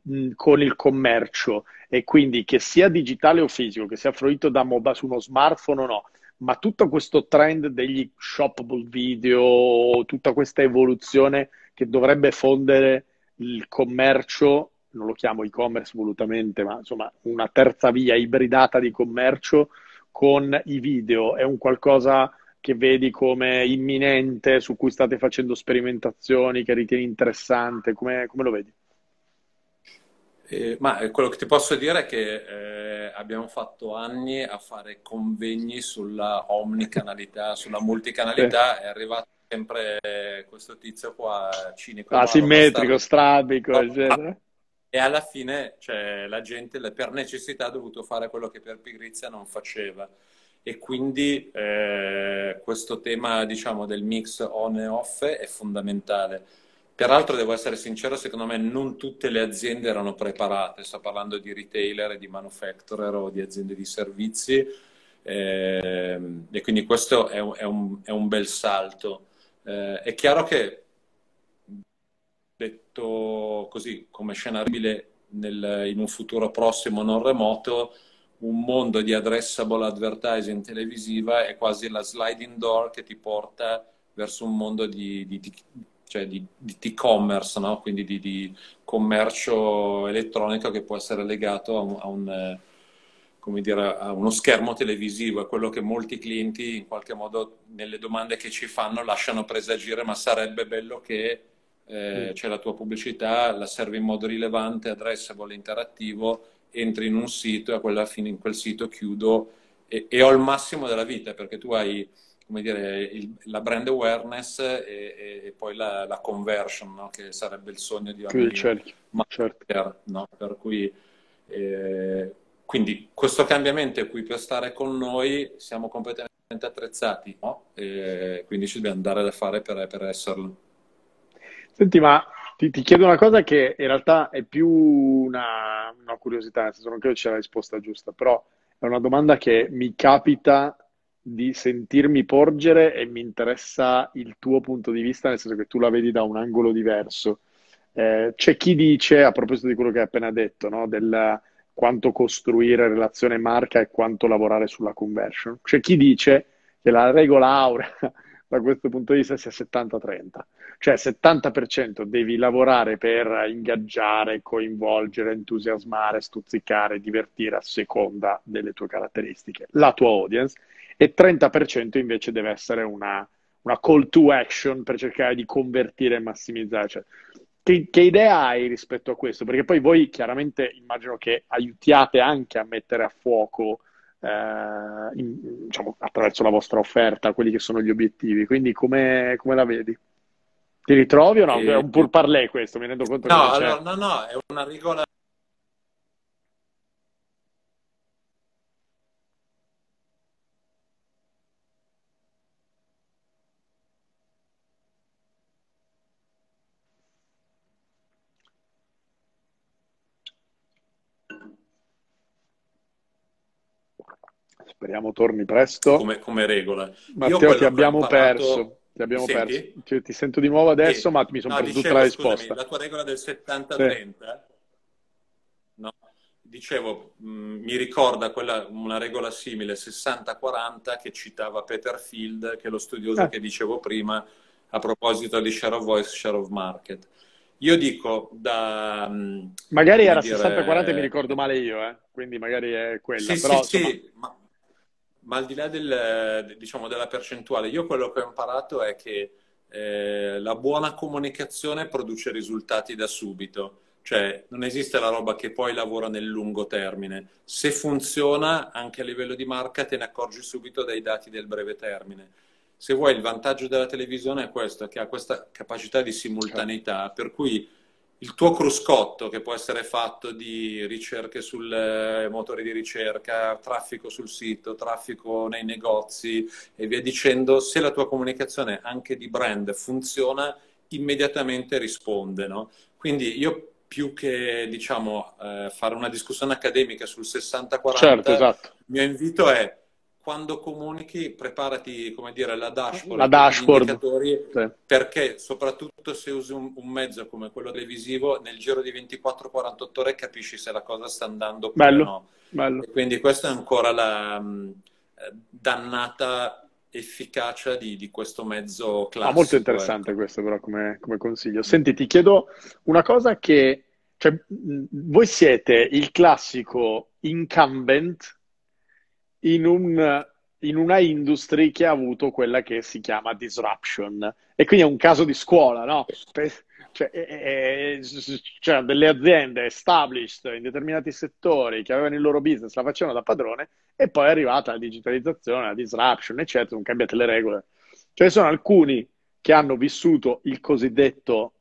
mm, con il commercio? E quindi che sia digitale o fisico, che sia fruito da mobile su uno smartphone o no, ma tutto questo trend degli shoppable video, tutta questa evoluzione che dovrebbe fondere il commercio non lo chiamo e-commerce volutamente, ma insomma una terza via ibridata di commercio con i video. È un qualcosa che vedi come imminente, su cui state facendo sperimentazioni, che ritieni interessante? Come, come lo vedi? Eh, ma quello che ti posso dire è che eh, abbiamo fatto anni a fare convegni sulla omnicanalità, sulla multicanalità, sì. è arrivato sempre questo tizio qua cinico. Asimmetrico, strabico, eccetera e alla fine cioè, la gente per necessità ha dovuto fare quello che per pigrizia non faceva e quindi eh, questo tema diciamo del mix on e off è fondamentale. Peraltro devo essere sincero secondo me non tutte le aziende erano preparate. Sto parlando di retailer di manufacturer o di aziende di servizi eh, e quindi questo è un, è un, è un bel salto. Eh, è chiaro che detto così come scenaribile nel, in un futuro prossimo non remoto, un mondo di addressable advertising televisiva è quasi la sliding door che ti porta verso un mondo di, di, di cioè di, di e-commerce, no? quindi di, di, commercio elettronico che può essere legato a, un, a, un, come dire, a uno schermo televisivo, è quello che molti clienti in qualche modo nelle domande che ci fanno lasciano presagire, ma sarebbe bello che eh, c'è la tua pubblicità, la servi in modo rilevante, addressable, interattivo, entri in un sito e a quella fine in quel sito chiudo e, e ho il massimo della vita perché tu hai come dire, il, la brand awareness e, e, e poi la, la conversion, no? che sarebbe il sogno di ogni certo, marketer, no? per cui eh, quindi questo cambiamento è qui per stare con noi, siamo completamente attrezzati, no? quindi ci dobbiamo andare da fare per, per esserlo. Senti, ma ti, ti, chiedo una cosa che in realtà è più una, una curiosità, nel senso non credo sia la risposta giusta, però è una domanda che mi capita di sentirmi porgere e mi interessa il tuo punto di vista, nel senso che tu la vedi da un angolo diverso. Eh, c'è chi dice, a proposito di quello che hai appena detto, no, del quanto costruire relazione marca e quanto lavorare sulla conversion. C'è chi dice che la regola aurea da questo punto di vista sia 70-30, cioè 70% devi lavorare per ingaggiare, coinvolgere, entusiasmare, stuzzicare, divertire a seconda delle tue caratteristiche, la tua audience, e 30% invece deve essere una, una call to action per cercare di convertire e massimizzare. Cioè, che, che, idea hai rispetto a questo? Perché poi voi chiaramente immagino che aiutiate anche a mettere a fuoco eh, in, diciamo, attraverso la vostra offerta quelli che sono gli obiettivi. Quindi come, come la vedi? Ti ritrovi o no? Eh, è un pur parlé questo, mi rendo conto no, che allora, no, no, è una regola Speriamo torni presto. Come, come regola. Matteo, ti abbiamo imparato... perso. Ti abbiamo perso. Ti, ti, sento di nuovo adesso, sì. ma mi sono no, perso dicevo, tutta la risposta. Scusami, la tua regola del 70-30, sì. no? dicevo, mh, mm, mi ricorda quella, una regola simile, 60-40, che citava Peter Field, che è lo studioso eh. che dicevo prima, a proposito di share of voice, share of market. Io dico da... Mm, magari era dire... 60-40 e mi ricordo male io, eh? quindi magari è quella. Sì, però, sì, insomma... sì, ma ma al di là del, diciamo, della percentuale, io quello che ho imparato è che eh, la buona comunicazione produce risultati da subito. Cioè, non esiste la roba che poi lavora nel lungo termine. Se funziona, anche a livello di marca, te ne accorgi subito dai dati del breve termine. Se vuoi, il vantaggio della televisione è questo, che ha questa capacità di simultaneità, per cui il tuo cruscotto che può essere fatto di ricerche sul eh, motori di ricerca, traffico sul sito, traffico nei negozi e via dicendo, se la tua comunicazione anche di brand funziona, immediatamente risponde. No? Quindi io più che diciamo, eh, fare una discussione accademica sul 60-40, certo, esatto. il mio invito è quando comunichi preparati come dire la dashboard, la dashboard. Sì. perché soprattutto se usi un, un, mezzo come quello televisivo nel giro di 24-48 ore capisci se la cosa sta andando oppure bello, no bello. quindi questa è ancora la mh, dannata efficacia di, di, questo mezzo classico. Ah, molto interessante ecco. questo però come, come, consiglio. Senti, ti chiedo una cosa che... Cioè, voi siete il classico incumbent in, un, in una industria che ha avuto quella che si chiama disruption. E quindi è un caso di scuola, no? Cioè, c'erano delle aziende established in determinati settori che avevano il loro business, la facevano da padrone, e poi è arrivata la digitalizzazione, la disruption, eccetera, sono cambiate le regole. Cioè, sono alcuni che hanno vissuto il cosiddetto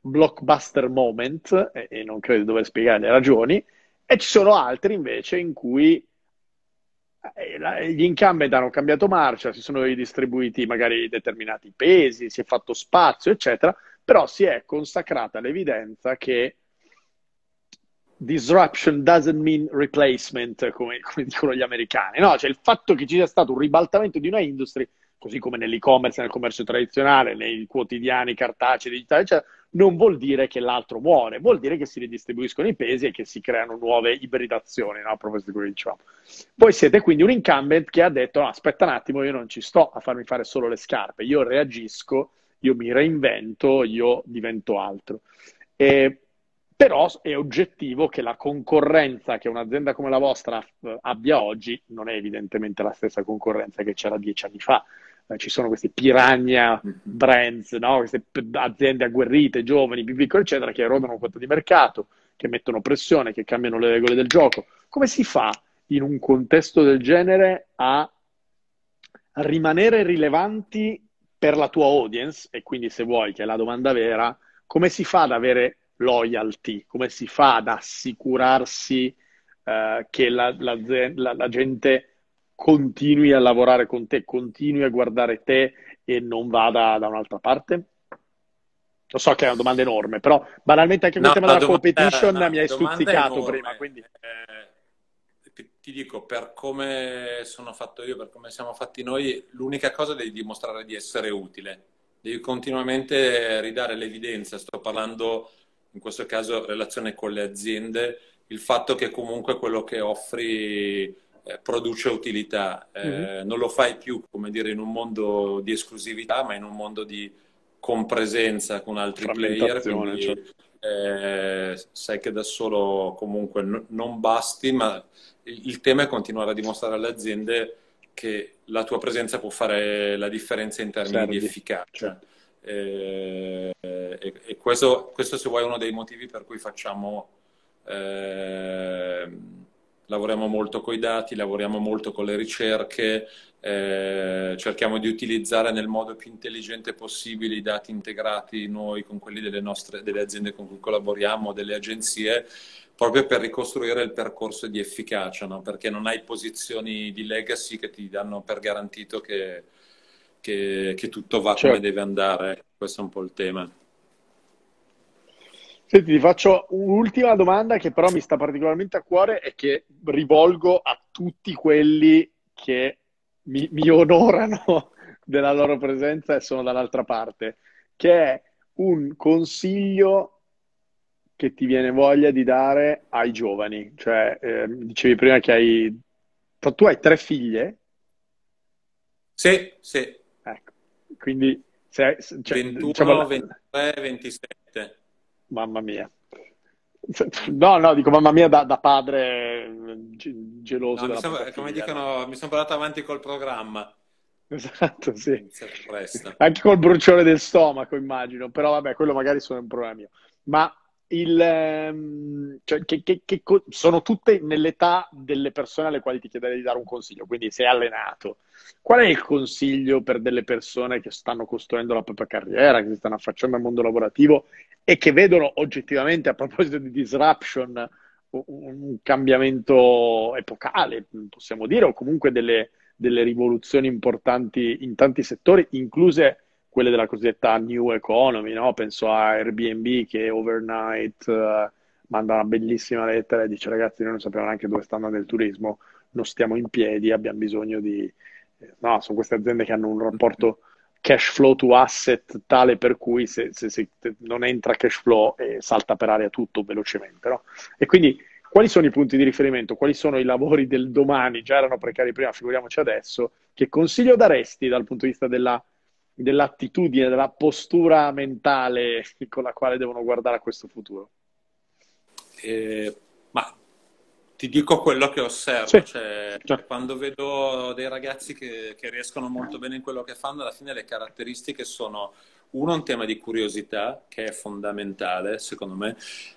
blockbuster moment, e, e non credo di dover spiegare le ragioni, e ci sono altri invece in cui gli incumbent hanno cambiato marcia, si sono ridistribuiti magari determinati pesi, si è fatto spazio, eccetera, però si è consacrata l'evidenza che disruption doesn't mean replacement, come, come dicono gli americani, no? Cioè il fatto che ci sia stato un ribaltamento di una industria, così come nell'e-commerce, nel commercio tradizionale, nei quotidiani cartacei, digitali, eccetera, non vuol dire che l'altro muore, vuol dire che si ridistribuiscono i pesi e che si creano nuove ibridazioni, no? a proposito di quello che dicevamo. Voi siete quindi un incumbent che ha detto, no, aspetta un attimo, io non ci sto a farmi fare solo le scarpe, io reagisco, io mi reinvento, io divento altro. E, però è oggettivo che la concorrenza che un'azienda come la vostra eh, abbia oggi non è evidentemente la stessa concorrenza che c'era dieci anni fa ci sono questi piranha mm-hmm. brands, no? queste aziende agguerrite, giovani, più piccole, eccetera, che erodono quota di mercato, che mettono pressione, che cambiano le regole del gioco. Come si fa in un contesto del genere a rimanere rilevanti per la tua audience? E quindi, se vuoi, che è la domanda vera, come si fa ad avere loyalty? Come si fa ad assicurarsi eh, che la, la, la, la gente continui a lavorare con te, continui a guardare te e non vada da un'altra parte? Lo so che è una domanda enorme, però banalmente anche no, il tema della domanda, competition no, mi hai stuzzicato prima. Quindi... Eh, ti dico, per come sono fatto io, per come siamo fatti noi, l'unica cosa è dimostrare di essere utile. Devi continuamente ridare l'evidenza. Sto parlando, in questo caso, relazione con le aziende il fatto che comunque quello che offri produce utilità. Eh, mm-hmm. Non lo fai più, come dire, in un mondo di esclusività, ma in un mondo di compresenza con altri player. Quindi, certo. eh, sai che da solo comunque n- non basti, ma il tema è continuare a dimostrare alle aziende che la tua presenza può fare la differenza in termini Servi. di efficacia. Certo. Eh, e, e questo, questo, se vuoi, è uno dei motivi per cui facciamo, eh, lavoriamo molto con i dati, lavoriamo molto con le ricerche, eh, cerchiamo di utilizzare nel modo più intelligente possibile i dati integrati noi con quelli delle, nostre, delle aziende con cui collaboriamo, delle agenzie, proprio per ricostruire il percorso di efficacia, no? perché non hai posizioni di legacy che ti danno per garantito che, che, che tutto va certo. come deve andare. Questo è un po' il tema. Senti, ti faccio un'ultima domanda che però mi sta particolarmente a cuore e che rivolgo a tutti quelli che mi, mi onorano [LAUGHS] della loro presenza e sono dall'altra parte, che è un consiglio che ti viene voglia di dare ai giovani? Cioè, eh, dicevi prima che hai... Tu hai tre figlie? Sì, sì. Ecco, quindi... Se, cioè, 21, diciamo, 23, 27. Mamma mia. No, no, dico mamma mia da, da padre geloso. No, mi sembra, come dicono, mi sono portato avanti col programma. Esatto, sì. Anche col bruciore del stomaco, immagino. Però vabbè, quello magari sono un problema mio. Ma il, ehm, cioè, che, che, che, sono tutte nell'età delle persone alle quali ti chiederei di dare un consiglio, quindi sei allenato. Qual è il consiglio per delle persone che stanno costruendo la propria carriera, che si stanno affacciando al mondo lavorativo e che vedono oggettivamente, a proposito di disruption, un cambiamento epocale, possiamo dire, o comunque delle, delle rivoluzioni importanti in tanti settori, incluse quelle della cosiddetta new economy, no? penso a Airbnb che overnight uh, manda una bellissima lettera e dice ragazzi noi non sappiamo neanche dove stanno nel turismo, non stiamo in piedi, abbiamo bisogno di... Eh, no, sono queste aziende che hanno un rapporto cash flow to asset tale per cui se, se, se non entra cash flow eh, salta per aria tutto velocemente. No? E quindi quali sono i punti di riferimento? Quali sono i lavori del domani? Già erano precari prima, figuriamoci adesso. Che consiglio daresti dal punto di vista della dell'attitudine, della postura mentale con la quale devono guardare a questo futuro? Eh, ma ti dico quello che osservo, sì, cioè, certo. quando vedo dei ragazzi che, che, riescono molto bene in quello che fanno, alla fine le caratteristiche sono uno un tema di curiosità che è fondamentale secondo me,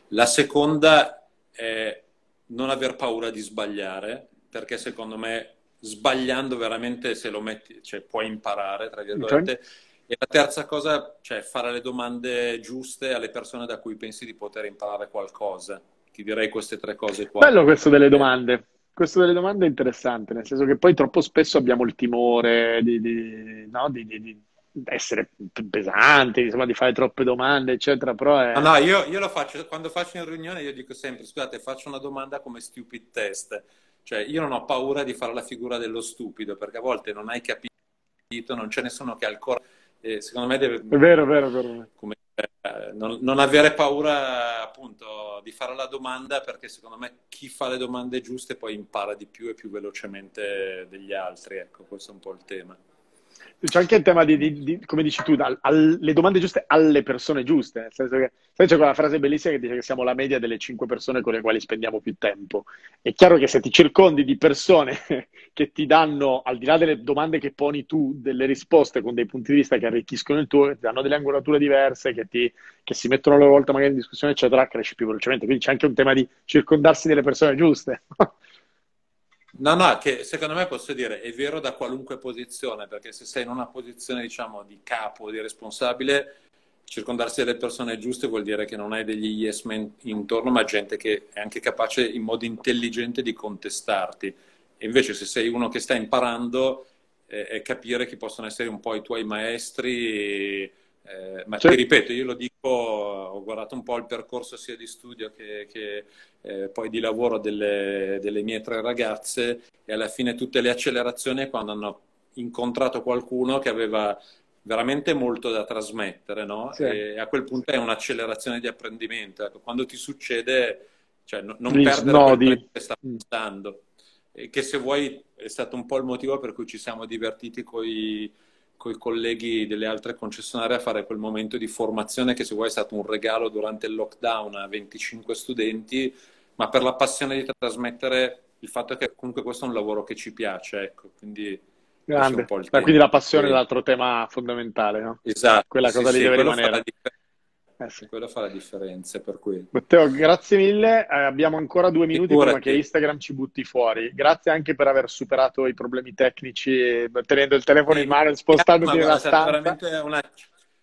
la seconda è non aver paura di sbagliare, perché secondo me sbagliando veramente se lo metti, cioè puoi imparare, tra virgolette. Okay. E la terza cosa, cioè fare le domande giuste alle persone da cui pensi di poter imparare qualcosa. Ti direi queste tre cose qua. Bello questo delle domande. Questo delle domande è interessante, nel senso che poi troppo spesso abbiamo il timore di, di, no, di, di essere pesanti, insomma, di fare troppe domande, eccetera. Però è... no, no, io, io, lo faccio quando faccio in riunione, io dico sempre: scusate, faccio una domanda come stupid test. Cioè, io non ho paura di fare la figura dello stupido, perché a volte non hai capito, non c'è nessuno che ha il cuore. Eh, secondo me deve... È vero, è vero, è vero. Come, eh, non, non, avere paura, appunto, di fare la domanda, perché secondo me chi fa le domande giuste poi impara di più e più velocemente degli altri. Ecco, questo è un po' il tema. C'è anche il tema di, di, di come dici tu, al, al, le domande giuste alle persone giuste. Nel senso che sai, c'è quella frase bellissima che dice che siamo la media delle cinque persone con le quali spendiamo più tempo. È chiaro che se ti circondi di persone [LAUGHS] che ti danno, al di là delle domande che poni tu, delle risposte con dei punti di vista che arricchiscono il tuo, che ti danno delle angolature diverse, che, ti, che si mettono a loro volta magari in discussione, eccetera, cresci più velocemente. Quindi c'è anche un tema di circondarsi delle persone giuste. [LAUGHS] No, no, che secondo me posso dire è vero da qualunque posizione, perché se sei in una posizione, diciamo, di capo, di responsabile, circondarsi delle persone giuste vuol dire che non hai degli yes men intorno, ma gente che è anche capace in modo intelligente di contestarti. E invece se sei uno che sta imparando, eh, è capire chi possono essere un po' i tuoi maestri eh, ma cioè... ti ripeto, io lo dico, ho guardato un po' il percorso sia di studio che, che eh, poi di lavoro delle, delle, mie tre ragazze e alla fine tutte le accelerazioni quando hanno incontrato qualcuno che aveva veramente molto da trasmettere, no? Sì. E a quel punto è un'accelerazione di apprendimento. Ecco, quando ti succede cioè no, non Gli perdere snodi. che sta passando. E che se vuoi è stato un po' il motivo per cui ci siamo divertiti con i colleghi delle altre concessionarie a fare quel momento di formazione che se vuoi è stato un regalo durante il lockdown a 25 studenti, ma per la passione di trasmettere il fatto che comunque questo è un lavoro che ci piace, ecco, quindi Grande. Quindi la passione è l'altro tema fondamentale, no? Esatto. Quella cosa sì, lì deve rimanere. Eh sì. Quello fa la differenza, per cui. Matteo, grazie mille. Eh, abbiamo ancora due minuti Figurati. prima che Instagram ci butti fuori. Grazie anche per aver superato i problemi tecnici, tenendo il telefono in mano e spostandoti nella stanza. È veramente una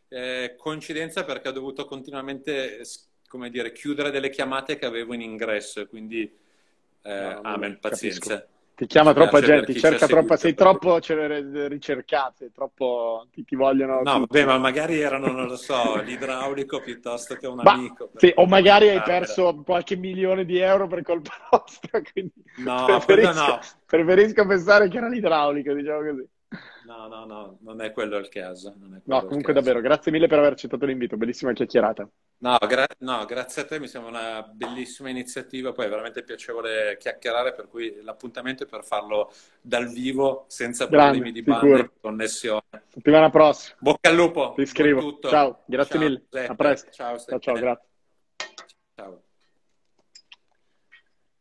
eh, coincidenza perché ho dovuto continuamente, come dire, chiudere delle chiamate che avevo in ingresso, quindi eh, no, amen, pazienza. Capisco. Ti chiama troppa gente, ti cerca troppa, sei troppo ricercato, sei troppo, ti, ti vogliono... No, tutti. vabbè, ma magari erano, non lo so, l'idraulico piuttosto che un ma, amico. Sì, o magari hai perso per... qualche milione di euro per colpa [LAUGHS] nostra, quindi no, preferisco, no. preferisco pensare che era l'idraulico, diciamo così. No, no, no, non è quello il caso. no, comunque davvero, grazie mille per aver accettato l'invito, bellissima chiacchierata. No, gra- no, grazie a te, mi sembra una bellissima iniziativa, poi è veramente piacevole chiacchierare, per cui l'appuntamento è per farlo dal vivo, senza Grande, problemi di banda e connessione. Settimana prossima. Bocca al lupo. Ti scrivo. Ciao, grazie ciao, mille. Zeppe. A presto. Ciao, ciao, ciao, grazie.